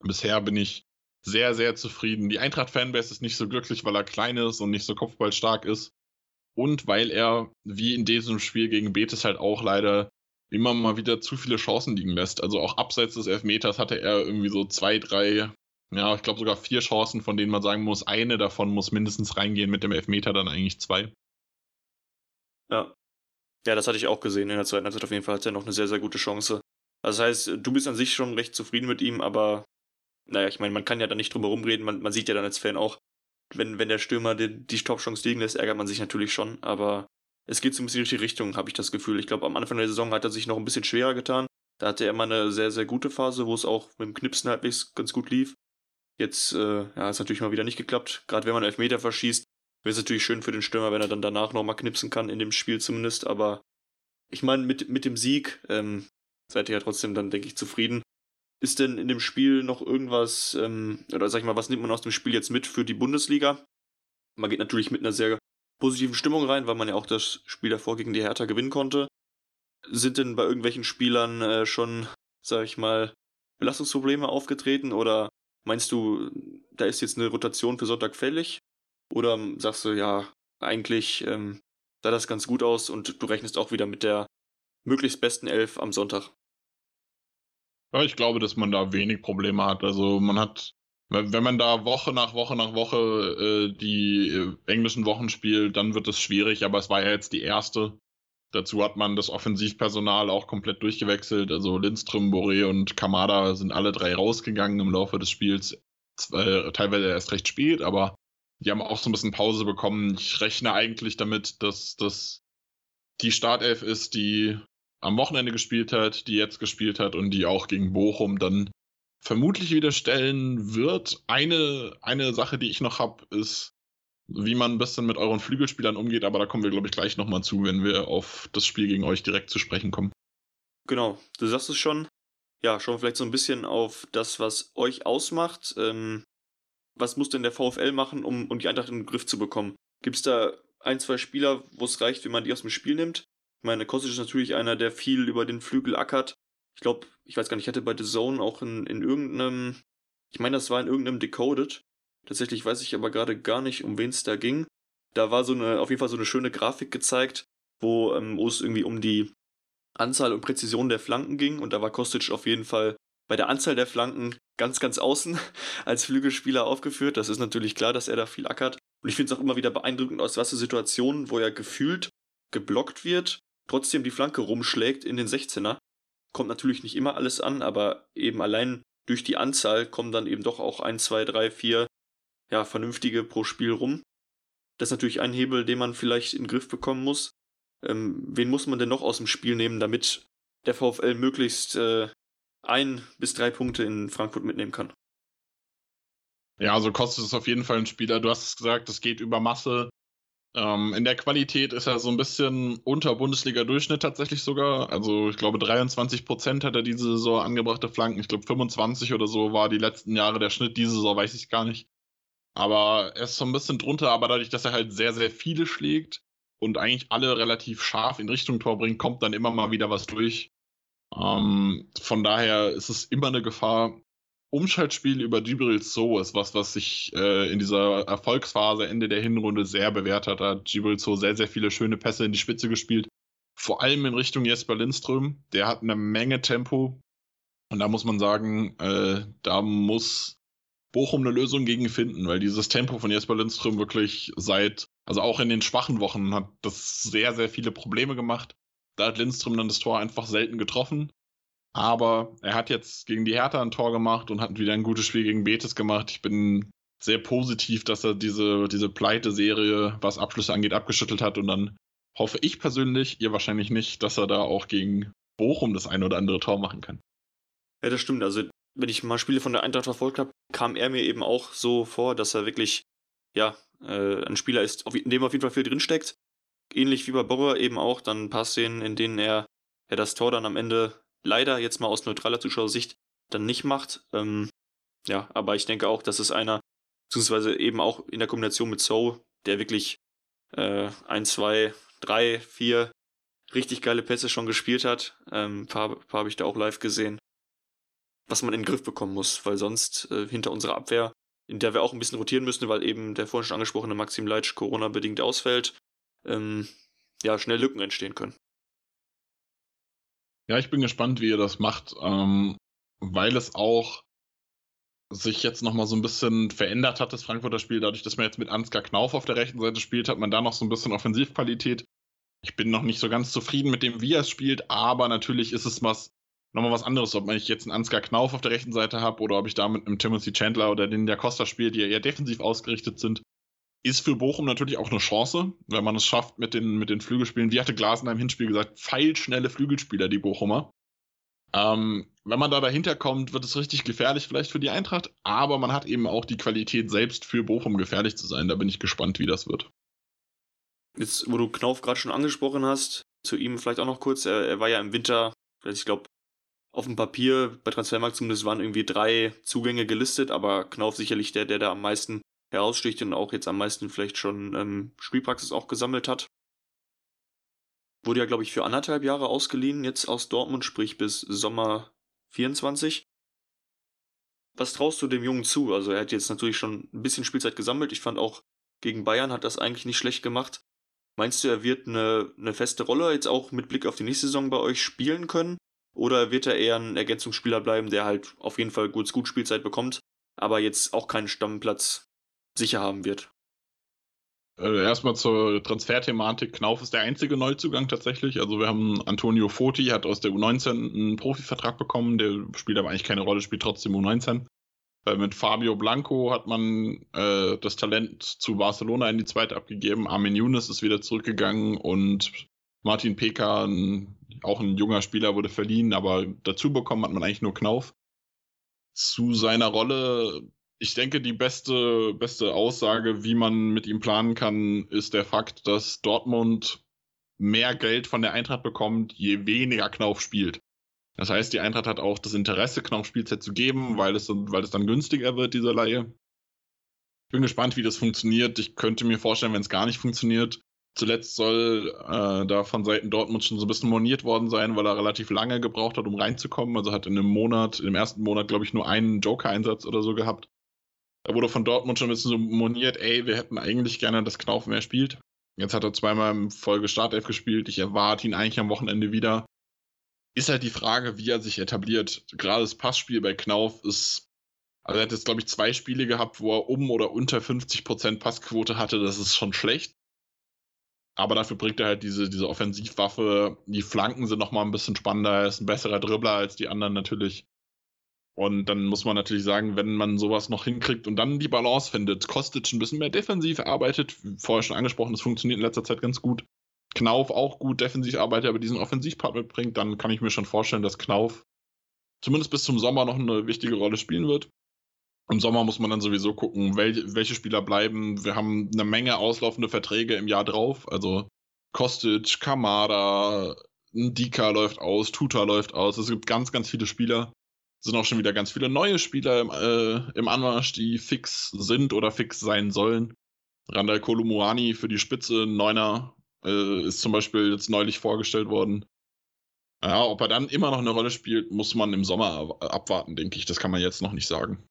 Bisher bin ich sehr, sehr zufrieden. Die Eintracht-Fanbase ist nicht so glücklich, weil er klein ist und nicht so kopfballstark ist. Und weil er, wie in diesem Spiel gegen Betis halt auch leider immer mal wieder zu viele Chancen liegen lässt. Also auch abseits des Elfmeters hatte er irgendwie so zwei, drei, ja, ich glaube sogar vier Chancen, von denen man sagen muss, eine davon muss mindestens reingehen, mit dem Elfmeter dann eigentlich zwei. Ja. Ja, das hatte ich auch gesehen in der zweiten Halbzeit. Auf jeden Fall hat er noch eine sehr, sehr gute Chance. Also das heißt, du bist an sich schon recht zufrieden mit ihm, aber naja, ich meine, man kann ja da nicht drum herum reden. Man, man sieht ja dann als Fan auch, wenn, wenn der Stürmer die, die Top-Chance liegen lässt, ärgert man sich natürlich schon, aber es geht so ein bisschen in die richtige Richtung, habe ich das Gefühl. Ich glaube, am Anfang der Saison hat er sich noch ein bisschen schwerer getan. Da hatte er immer eine sehr, sehr gute Phase, wo es auch mit dem Knipsen halbwegs ganz gut lief. Jetzt, äh, ja, ist natürlich mal wieder nicht geklappt. Gerade wenn man Elfmeter verschießt, wäre es natürlich schön für den Stürmer, wenn er dann danach nochmal knipsen kann, in dem Spiel zumindest. Aber ich meine, mit, mit dem Sieg ähm, seid ihr ja trotzdem dann, denke ich, zufrieden. Ist denn in dem Spiel noch irgendwas, ähm, oder sag ich mal, was nimmt man aus dem Spiel jetzt mit für die Bundesliga? Man geht natürlich mit einer sehr positiven Stimmung rein, weil man ja auch das Spiel davor gegen die Hertha gewinnen konnte. Sind denn bei irgendwelchen Spielern äh, schon, sag ich mal, Belastungsprobleme aufgetreten oder meinst du, da ist jetzt eine Rotation für Sonntag fällig? Oder sagst du, ja, eigentlich ähm, sah das ganz gut aus und du rechnest auch wieder mit der möglichst besten Elf am Sonntag? Ja, ich glaube, dass man da wenig Probleme hat. Also man hat wenn man da Woche nach Woche nach Woche äh, die äh, englischen Wochen spielt, dann wird es schwierig, aber es war ja jetzt die erste. Dazu hat man das Offensivpersonal auch komplett durchgewechselt. Also Lindström, Boré und Kamada sind alle drei rausgegangen im Laufe des Spiels. Äh, teilweise erst recht spät, aber die haben auch so ein bisschen Pause bekommen. Ich rechne eigentlich damit, dass das die Startelf ist, die am Wochenende gespielt hat, die jetzt gespielt hat und die auch gegen Bochum dann vermutlich wieder stellen wird. Eine, eine Sache, die ich noch habe, ist, wie man ein bisschen mit euren Flügelspielern umgeht, aber da kommen wir, glaube ich, gleich nochmal zu, wenn wir auf das Spiel gegen euch direkt zu sprechen kommen. Genau, du sagst es schon. Ja, schauen wir vielleicht so ein bisschen auf das, was euch ausmacht. Ähm, was muss denn der VfL machen, um, um die Eintracht in den Griff zu bekommen? Gibt es da ein, zwei Spieler, wo es reicht, wenn man die aus dem Spiel nimmt? Ich meine, Kostic ist natürlich einer, der viel über den Flügel ackert ich glaube, ich weiß gar nicht, ich hatte bei The Zone auch in, in irgendeinem, ich meine, das war in irgendeinem Decoded. Tatsächlich weiß ich aber gerade gar nicht, um wen es da ging. Da war so eine, auf jeden Fall so eine schöne Grafik gezeigt, wo, ähm, wo es irgendwie um die Anzahl und Präzision der Flanken ging und da war Kostic auf jeden Fall bei der Anzahl der Flanken ganz, ganz außen als Flügelspieler aufgeführt. Das ist natürlich klar, dass er da viel ackert. Und ich finde es auch immer wieder beeindruckend, aus was für Situationen, wo er gefühlt geblockt wird, trotzdem die Flanke rumschlägt in den 16er kommt natürlich nicht immer alles an, aber eben allein durch die Anzahl kommen dann eben doch auch ein, zwei, drei, vier ja, vernünftige pro Spiel rum. Das ist natürlich ein Hebel, den man vielleicht in den Griff bekommen muss. Ähm, wen muss man denn noch aus dem Spiel nehmen, damit der VfL möglichst äh, ein bis drei Punkte in Frankfurt mitnehmen kann? Ja, also kostet es auf jeden Fall ein Spieler. Du hast es gesagt, es geht über Masse. Ähm, in der Qualität ist er so ein bisschen unter Bundesliga-Durchschnitt tatsächlich sogar. Also ich glaube 23 Prozent hat er diese Saison angebrachte Flanken. Ich glaube 25 oder so war die letzten Jahre der Schnitt. Diese Saison weiß ich gar nicht. Aber er ist so ein bisschen drunter, aber dadurch, dass er halt sehr, sehr viele schlägt und eigentlich alle relativ scharf in Richtung Tor bringt, kommt dann immer mal wieder was durch. Ähm, von daher ist es immer eine Gefahr. Umschaltspiel über Gibril So ist was, was sich äh, in dieser Erfolgsphase Ende der Hinrunde sehr bewährt hat. Da hat Gibril So sehr, sehr viele schöne Pässe in die Spitze gespielt. Vor allem in Richtung Jesper Lindström. Der hat eine Menge Tempo. Und da muss man sagen, äh, da muss Bochum eine Lösung gegen finden, weil dieses Tempo von Jesper Lindström wirklich seit, also auch in den schwachen Wochen hat das sehr, sehr viele Probleme gemacht. Da hat Lindström dann das Tor einfach selten getroffen. Aber er hat jetzt gegen die Hertha ein Tor gemacht und hat wieder ein gutes Spiel gegen Betis gemacht. Ich bin sehr positiv, dass er diese, diese Pleite-Serie, was Abschlüsse angeht, abgeschüttelt hat. Und dann hoffe ich persönlich, ihr wahrscheinlich nicht, dass er da auch gegen Bochum das ein oder andere Tor machen kann. Ja, das stimmt. Also, wenn ich mal Spiele von der Eintracht verfolgt habe, kam er mir eben auch so vor, dass er wirklich, ja, äh, ein Spieler ist, in dem auf jeden Fall viel drinsteckt. Ähnlich wie bei Borrer eben auch dann ein paar Szenen, in denen er ja, das Tor dann am Ende leider jetzt mal aus neutraler Zuschauersicht dann nicht macht. Ähm, ja, aber ich denke auch, dass es einer, beziehungsweise eben auch in der Kombination mit So, der wirklich äh, ein, zwei, drei, vier richtig geile Pässe schon gespielt hat. Ähm, ein paar, paar habe ich da auch live gesehen. Was man in den Griff bekommen muss, weil sonst äh, hinter unserer Abwehr, in der wir auch ein bisschen rotieren müssen, weil eben der vorhin schon angesprochene Maxim Leitsch Corona-bedingt ausfällt, ähm, ja, schnell Lücken entstehen können. Ja, ich bin gespannt, wie ihr das macht, ähm, weil es auch sich jetzt nochmal so ein bisschen verändert hat, das Frankfurter Spiel, dadurch, dass man jetzt mit Ansgar Knauf auf der rechten Seite spielt, hat man da noch so ein bisschen Offensivqualität. Ich bin noch nicht so ganz zufrieden mit dem, wie er es spielt, aber natürlich ist es was, nochmal was anderes, ob ich jetzt einen Ansgar Knauf auf der rechten Seite habe oder ob ich da mit einem Timothy Chandler oder den der Costa spielt, die ja eher defensiv ausgerichtet sind. Ist für Bochum natürlich auch eine Chance, wenn man es schafft mit den, mit den Flügelspielen. Wie hatte Glasner im Hinspiel gesagt, feilschnelle Flügelspieler, die Bochumer. Ähm, wenn man da dahinter kommt, wird es richtig gefährlich vielleicht für die Eintracht, aber man hat eben auch die Qualität selbst für Bochum gefährlich zu sein. Da bin ich gespannt, wie das wird. Jetzt, wo du Knauf gerade schon angesprochen hast, zu ihm vielleicht auch noch kurz. Er, er war ja im Winter, ich glaube, auf dem Papier bei Transfermarkt zumindest waren irgendwie drei Zugänge gelistet, aber Knauf sicherlich der, der da am meisten heraussticht und auch jetzt am meisten vielleicht schon ähm, Spielpraxis auch gesammelt hat. Wurde ja, glaube ich, für anderthalb Jahre ausgeliehen, jetzt aus Dortmund, sprich bis Sommer 24. Was traust du dem Jungen zu? Also er hat jetzt natürlich schon ein bisschen Spielzeit gesammelt. Ich fand auch gegen Bayern hat das eigentlich nicht schlecht gemacht. Meinst du, er wird eine, eine feste Rolle jetzt auch mit Blick auf die nächste Saison bei euch spielen können? Oder wird er eher ein Ergänzungsspieler bleiben, der halt auf jeden Fall gut, gut Spielzeit bekommt, aber jetzt auch keinen Stammplatz sicher haben wird. Äh, erstmal zur Transferthematik. Knauf ist der einzige Neuzugang tatsächlich. Also wir haben Antonio Foti, hat aus der U19 einen Profivertrag bekommen. Der spielt aber eigentlich keine Rolle, spielt trotzdem U19. Äh, mit Fabio Blanco hat man äh, das Talent zu Barcelona in die zweite abgegeben. Armin Younes ist wieder zurückgegangen und Martin Peka, auch ein junger Spieler, wurde verliehen, aber dazu bekommen hat man eigentlich nur Knauf. Zu seiner Rolle ich denke, die beste, beste Aussage, wie man mit ihm planen kann, ist der Fakt, dass Dortmund mehr Geld von der Eintracht bekommt, je weniger Knauf spielt. Das heißt, die Eintracht hat auch das Interesse, Knauf Spielzeit zu geben, weil es, weil es dann günstiger wird, diese Leihe. Ich bin gespannt, wie das funktioniert. Ich könnte mir vorstellen, wenn es gar nicht funktioniert. Zuletzt soll äh, da von Seiten Dortmund schon so ein bisschen moniert worden sein, weil er relativ lange gebraucht hat, um reinzukommen. Also hat in einem Monat, im ersten Monat, glaube ich, nur einen Joker-Einsatz oder so gehabt. Da wurde von Dortmund schon ein bisschen so moniert, ey, wir hätten eigentlich gerne, dass Knauf mehr spielt. Jetzt hat er zweimal im Folge Startelf gespielt. Ich erwarte ihn eigentlich am Wochenende wieder. Ist halt die Frage, wie er sich etabliert. Gerade das Passspiel bei Knauf ist, also er hat jetzt, glaube ich, zwei Spiele gehabt, wo er um oder unter 50% Passquote hatte. Das ist schon schlecht. Aber dafür bringt er halt diese, diese Offensivwaffe. Die Flanken sind nochmal ein bisschen spannender. Er ist ein besserer Dribbler als die anderen natürlich. Und dann muss man natürlich sagen, wenn man sowas noch hinkriegt und dann die Balance findet, Kostic ein bisschen mehr defensiv arbeitet, vorher schon angesprochen, das funktioniert in letzter Zeit ganz gut. Knauf auch gut defensiv arbeitet, aber diesen Offensivpart mitbringt, dann kann ich mir schon vorstellen, dass Knauf zumindest bis zum Sommer noch eine wichtige Rolle spielen wird. Im Sommer muss man dann sowieso gucken, welche, Spieler bleiben. Wir haben eine Menge auslaufende Verträge im Jahr drauf. Also Kostic, Kamada, Dika läuft aus, Tuta läuft aus. Es gibt ganz, ganz viele Spieler. Sind auch schon wieder ganz viele neue Spieler im, äh, im Anmarsch, die fix sind oder fix sein sollen. Randall Kolumuani für die Spitze, Neuner, äh, ist zum Beispiel jetzt neulich vorgestellt worden. Ja, ob er dann immer noch eine Rolle spielt, muss man im Sommer abwarten, denke ich. Das kann man jetzt noch nicht sagen.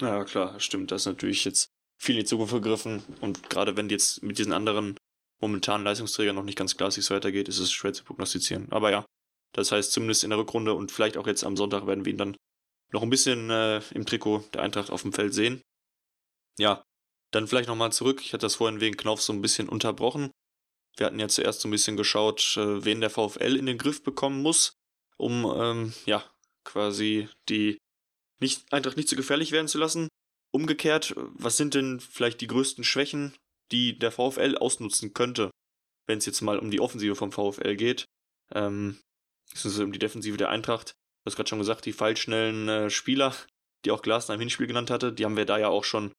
Ja, klar, stimmt. Das ist natürlich jetzt viel in die Zukunft gegriffen. Und gerade wenn jetzt mit diesen anderen momentanen Leistungsträgern noch nicht ganz klar wie es weitergeht, ist es schwer zu prognostizieren. Aber ja, das heißt, zumindest in der Rückrunde und vielleicht auch jetzt am Sonntag werden wir ihn dann noch ein bisschen äh, im Trikot der Eintracht auf dem Feld sehen. Ja, dann vielleicht nochmal zurück. Ich hatte das vorhin wegen Knauf so ein bisschen unterbrochen. Wir hatten ja zuerst so ein bisschen geschaut, äh, wen der VfL in den Griff bekommen muss, um ähm, ja quasi die nicht, Eintracht nicht zu so gefährlich werden zu lassen. Umgekehrt, was sind denn vielleicht die größten Schwächen, die der VfL ausnutzen könnte, wenn es jetzt mal um die Offensive vom VfL geht? Ähm, beziehungsweise um die Defensive der Eintracht. Du hast gerade schon gesagt, die fallschnellen äh, Spieler, die auch Glasner im Hinspiel genannt hatte, die haben wir da ja auch schon,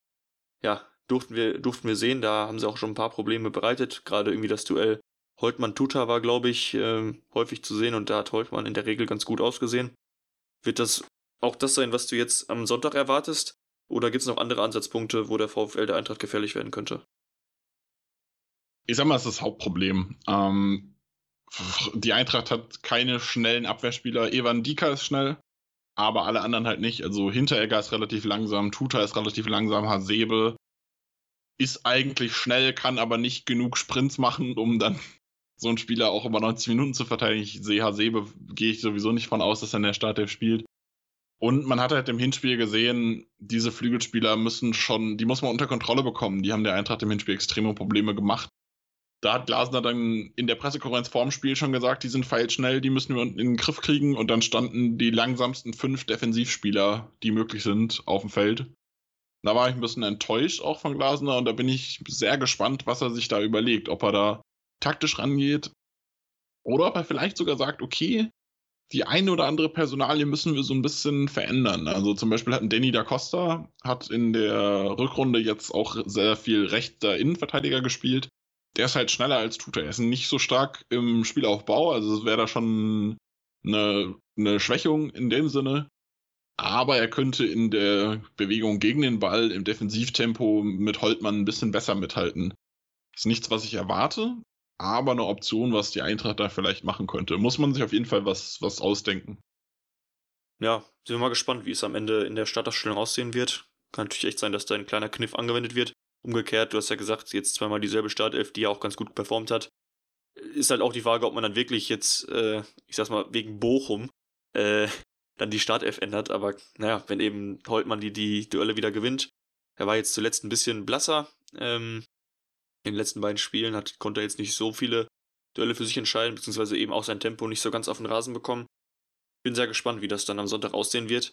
ja, durften wir, durften wir sehen, da haben sie auch schon ein paar Probleme bereitet. Gerade irgendwie das Duell Holtmann-Tuta war, glaube ich, äh, häufig zu sehen und da hat Holtmann in der Regel ganz gut ausgesehen. Wird das auch das sein, was du jetzt am Sonntag erwartest? Oder gibt es noch andere Ansatzpunkte, wo der VfL der Eintracht gefährlich werden könnte? Ich sag mal, das ist das Hauptproblem. Ähm, die Eintracht hat keine schnellen Abwehrspieler. Evan Dika ist schnell, aber alle anderen halt nicht. Also Hinteregger ist relativ langsam, Tuta ist relativ langsam, Hasebe ist eigentlich schnell, kann aber nicht genug Sprints machen, um dann so einen Spieler auch über 90 Minuten zu verteidigen. Ich sehe Hasebe, gehe ich sowieso nicht von aus, dass er in der Startelf spielt. Und man hat halt im Hinspiel gesehen, diese Flügelspieler müssen schon, die muss man unter Kontrolle bekommen. Die haben der Eintracht im Hinspiel extreme Probleme gemacht. Da hat Glasner dann in der Pressekonferenz vorm Spiel schon gesagt, die sind feilschnell, die müssen wir in den Griff kriegen. Und dann standen die langsamsten fünf Defensivspieler, die möglich sind, auf dem Feld. Da war ich ein bisschen enttäuscht auch von Glasner und da bin ich sehr gespannt, was er sich da überlegt. Ob er da taktisch rangeht oder ob er vielleicht sogar sagt, okay, die eine oder andere Personalie müssen wir so ein bisschen verändern. Also zum Beispiel hat Danny da Costa, hat in der Rückrunde jetzt auch sehr viel rechter Innenverteidiger gespielt. Der ist halt schneller als Tuta. Er ist nicht so stark im Spielaufbau, also es wäre da schon eine, eine Schwächung in dem Sinne. Aber er könnte in der Bewegung gegen den Ball im Defensivtempo mit Holtmann ein bisschen besser mithalten. Ist nichts, was ich erwarte, aber eine Option, was die Eintracht da vielleicht machen könnte. Muss man sich auf jeden Fall was, was ausdenken. Ja, sind wir mal gespannt, wie es am Ende in der Startaufstellung aussehen wird. Kann natürlich echt sein, dass da ein kleiner Kniff angewendet wird. Umgekehrt, du hast ja gesagt, jetzt zweimal dieselbe Startelf, die ja auch ganz gut performt hat. Ist halt auch die Frage, ob man dann wirklich jetzt, äh, ich sag's mal, wegen Bochum, äh, dann die Startelf ändert. Aber naja, wenn eben Holtmann die, die Duelle wieder gewinnt. Er war jetzt zuletzt ein bisschen blasser. Ähm, in den letzten beiden Spielen hat, konnte er jetzt nicht so viele Duelle für sich entscheiden, beziehungsweise eben auch sein Tempo nicht so ganz auf den Rasen bekommen. Bin sehr gespannt, wie das dann am Sonntag aussehen wird.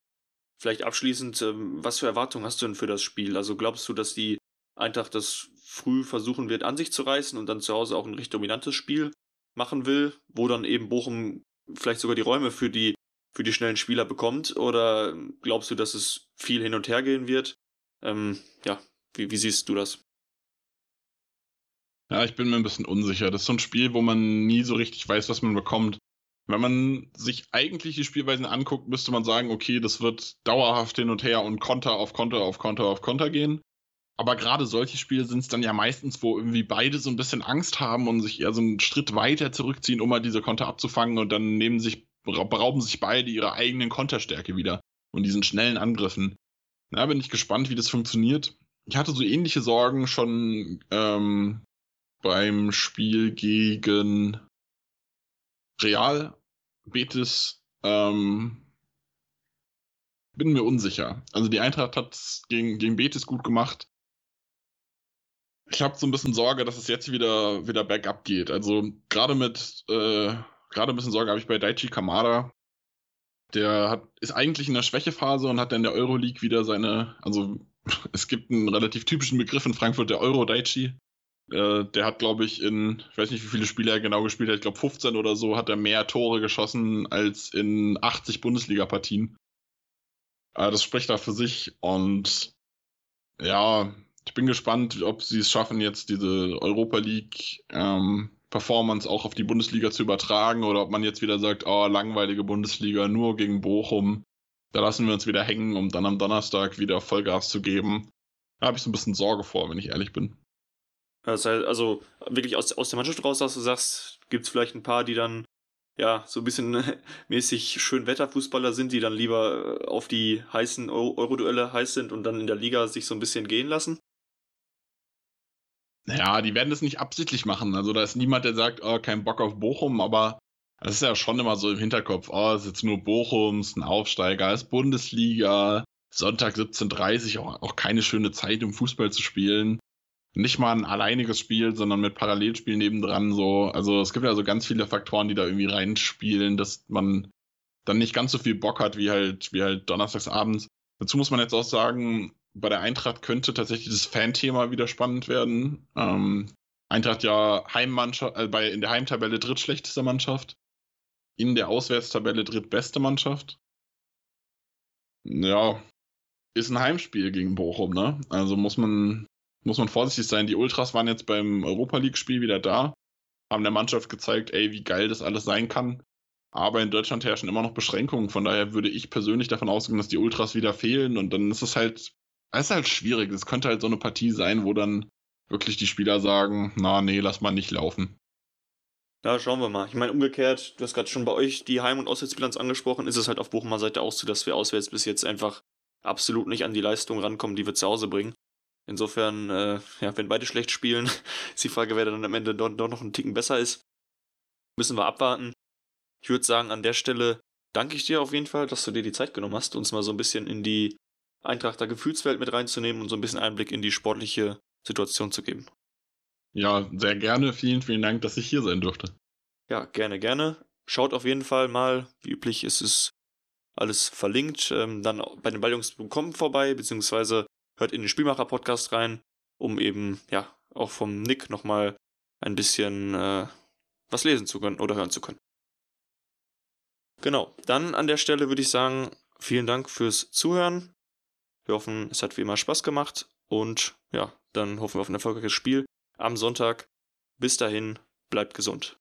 Vielleicht abschließend, ähm, was für Erwartungen hast du denn für das Spiel? Also glaubst du, dass die Eintracht das früh versuchen wird, an sich zu reißen und dann zu Hause auch ein recht dominantes Spiel machen will, wo dann eben Bochum vielleicht sogar die Räume für die, für die schnellen Spieler bekommt? Oder glaubst du, dass es viel hin und her gehen wird? Ähm, ja, wie, wie siehst du das? Ja, ich bin mir ein bisschen unsicher. Das ist so ein Spiel, wo man nie so richtig weiß, was man bekommt. Wenn man sich eigentlich die Spielweisen anguckt, müsste man sagen, okay, das wird dauerhaft hin und her und Konter auf Konter auf Konter auf Konter gehen. Aber gerade solche Spiele sind es dann ja meistens, wo irgendwie beide so ein bisschen Angst haben und sich eher so einen Schritt weiter zurückziehen, um mal diese Konter abzufangen und dann nehmen sich, berauben sich beide ihrer eigenen Konterstärke wieder und diesen schnellen Angriffen. Da bin ich gespannt, wie das funktioniert. Ich hatte so ähnliche Sorgen schon ähm, beim Spiel gegen Real Betis ähm, bin mir unsicher. Also die Eintracht hat es gegen, gegen Betis gut gemacht. Ich habe so ein bisschen Sorge, dass es jetzt wieder, wieder bergab geht. Also gerade mit, äh, gerade ein bisschen Sorge habe ich bei Daichi Kamada. Der hat, ist eigentlich in der Schwächephase und hat dann in der Euroleague wieder seine, also es gibt einen relativ typischen Begriff in Frankfurt, der Euro-Daichi. Äh, der hat, glaube ich, in, ich weiß nicht, wie viele Spiele er genau gespielt hat, ich glaube 15 oder so, hat er mehr Tore geschossen als in 80 Bundesliga-Partien. Äh, das spricht da für sich und ja, ich bin gespannt, ob sie es schaffen, jetzt diese Europa League ähm, Performance auch auf die Bundesliga zu übertragen oder ob man jetzt wieder sagt, oh, langweilige Bundesliga, nur gegen Bochum. Da lassen wir uns wieder hängen, um dann am Donnerstag wieder Vollgas zu geben. Da habe ich so ein bisschen Sorge vor, wenn ich ehrlich bin. Das heißt, also wirklich aus, aus der Mannschaft raus, dass du sagst, gibt es vielleicht ein paar, die dann ja so ein bisschen mäßig schön Wetterfußballer sind, die dann lieber auf die heißen Euro-Duelle heiß sind und dann in der Liga sich so ein bisschen gehen lassen? Naja, die werden das nicht absichtlich machen. Also da ist niemand, der sagt, oh, kein Bock auf Bochum, aber das ist ja schon immer so im Hinterkopf, oh, es ist jetzt nur Bochum, es ist ein Aufsteiger, es ist Bundesliga, Sonntag 17.30 Uhr, auch, auch keine schöne Zeit, um Fußball zu spielen. Nicht mal ein alleiniges Spiel, sondern mit Parallelspielen nebendran so. Also es gibt ja so ganz viele Faktoren, die da irgendwie reinspielen, dass man dann nicht ganz so viel Bock hat wie halt, wie halt donnerstags abends. Dazu muss man jetzt auch sagen, bei der Eintracht könnte tatsächlich das Fan-Thema wieder spannend werden. Ähm, Eintracht ja Heimmannschaft, äh, bei, in der Heimtabelle drittschlechteste Mannschaft in der Auswärtstabelle drittbeste Mannschaft. Ja, ist ein Heimspiel gegen Bochum, ne? Also muss man, muss man vorsichtig sein. Die Ultras waren jetzt beim Europa League-Spiel wieder da, haben der Mannschaft gezeigt, ey, wie geil das alles sein kann. Aber in Deutschland herrschen immer noch Beschränkungen. Von daher würde ich persönlich davon ausgehen, dass die Ultras wieder fehlen. Und dann ist es halt, es ist halt schwierig. Es könnte halt so eine Partie sein, wo dann wirklich die Spieler sagen, na, nee, lass mal nicht laufen. Ja, schauen wir mal. Ich meine, umgekehrt, du hast gerade schon bei euch die Heim- und Auswärtsbilanz angesprochen, ist es halt auf Bochumer Seite auch so, dass wir auswärts bis jetzt einfach absolut nicht an die Leistung rankommen, die wir zu Hause bringen. Insofern, äh, ja, wenn beide schlecht spielen, ist die Frage, wer dann am Ende doch, doch noch einen Ticken besser ist. Müssen wir abwarten. Ich würde sagen, an der Stelle danke ich dir auf jeden Fall, dass du dir die Zeit genommen hast, uns mal so ein bisschen in die Eintrachter Gefühlswelt mit reinzunehmen und so ein bisschen Einblick in die sportliche Situation zu geben. Ja, sehr gerne. Vielen, vielen Dank, dass ich hier sein durfte. Ja, gerne, gerne. Schaut auf jeden Fall mal, wie üblich ist es alles verlinkt, ähm, dann bei den Ballungs.com vorbei, beziehungsweise hört in den Spielmacher-Podcast rein, um eben, ja, auch vom Nick nochmal ein bisschen äh, was lesen zu können oder hören zu können. Genau, dann an der Stelle würde ich sagen, vielen Dank fürs Zuhören. Wir hoffen, es hat wie immer Spaß gemacht und ja, dann hoffen wir auf ein erfolgreiches Spiel am Sonntag. Bis dahin, bleibt gesund.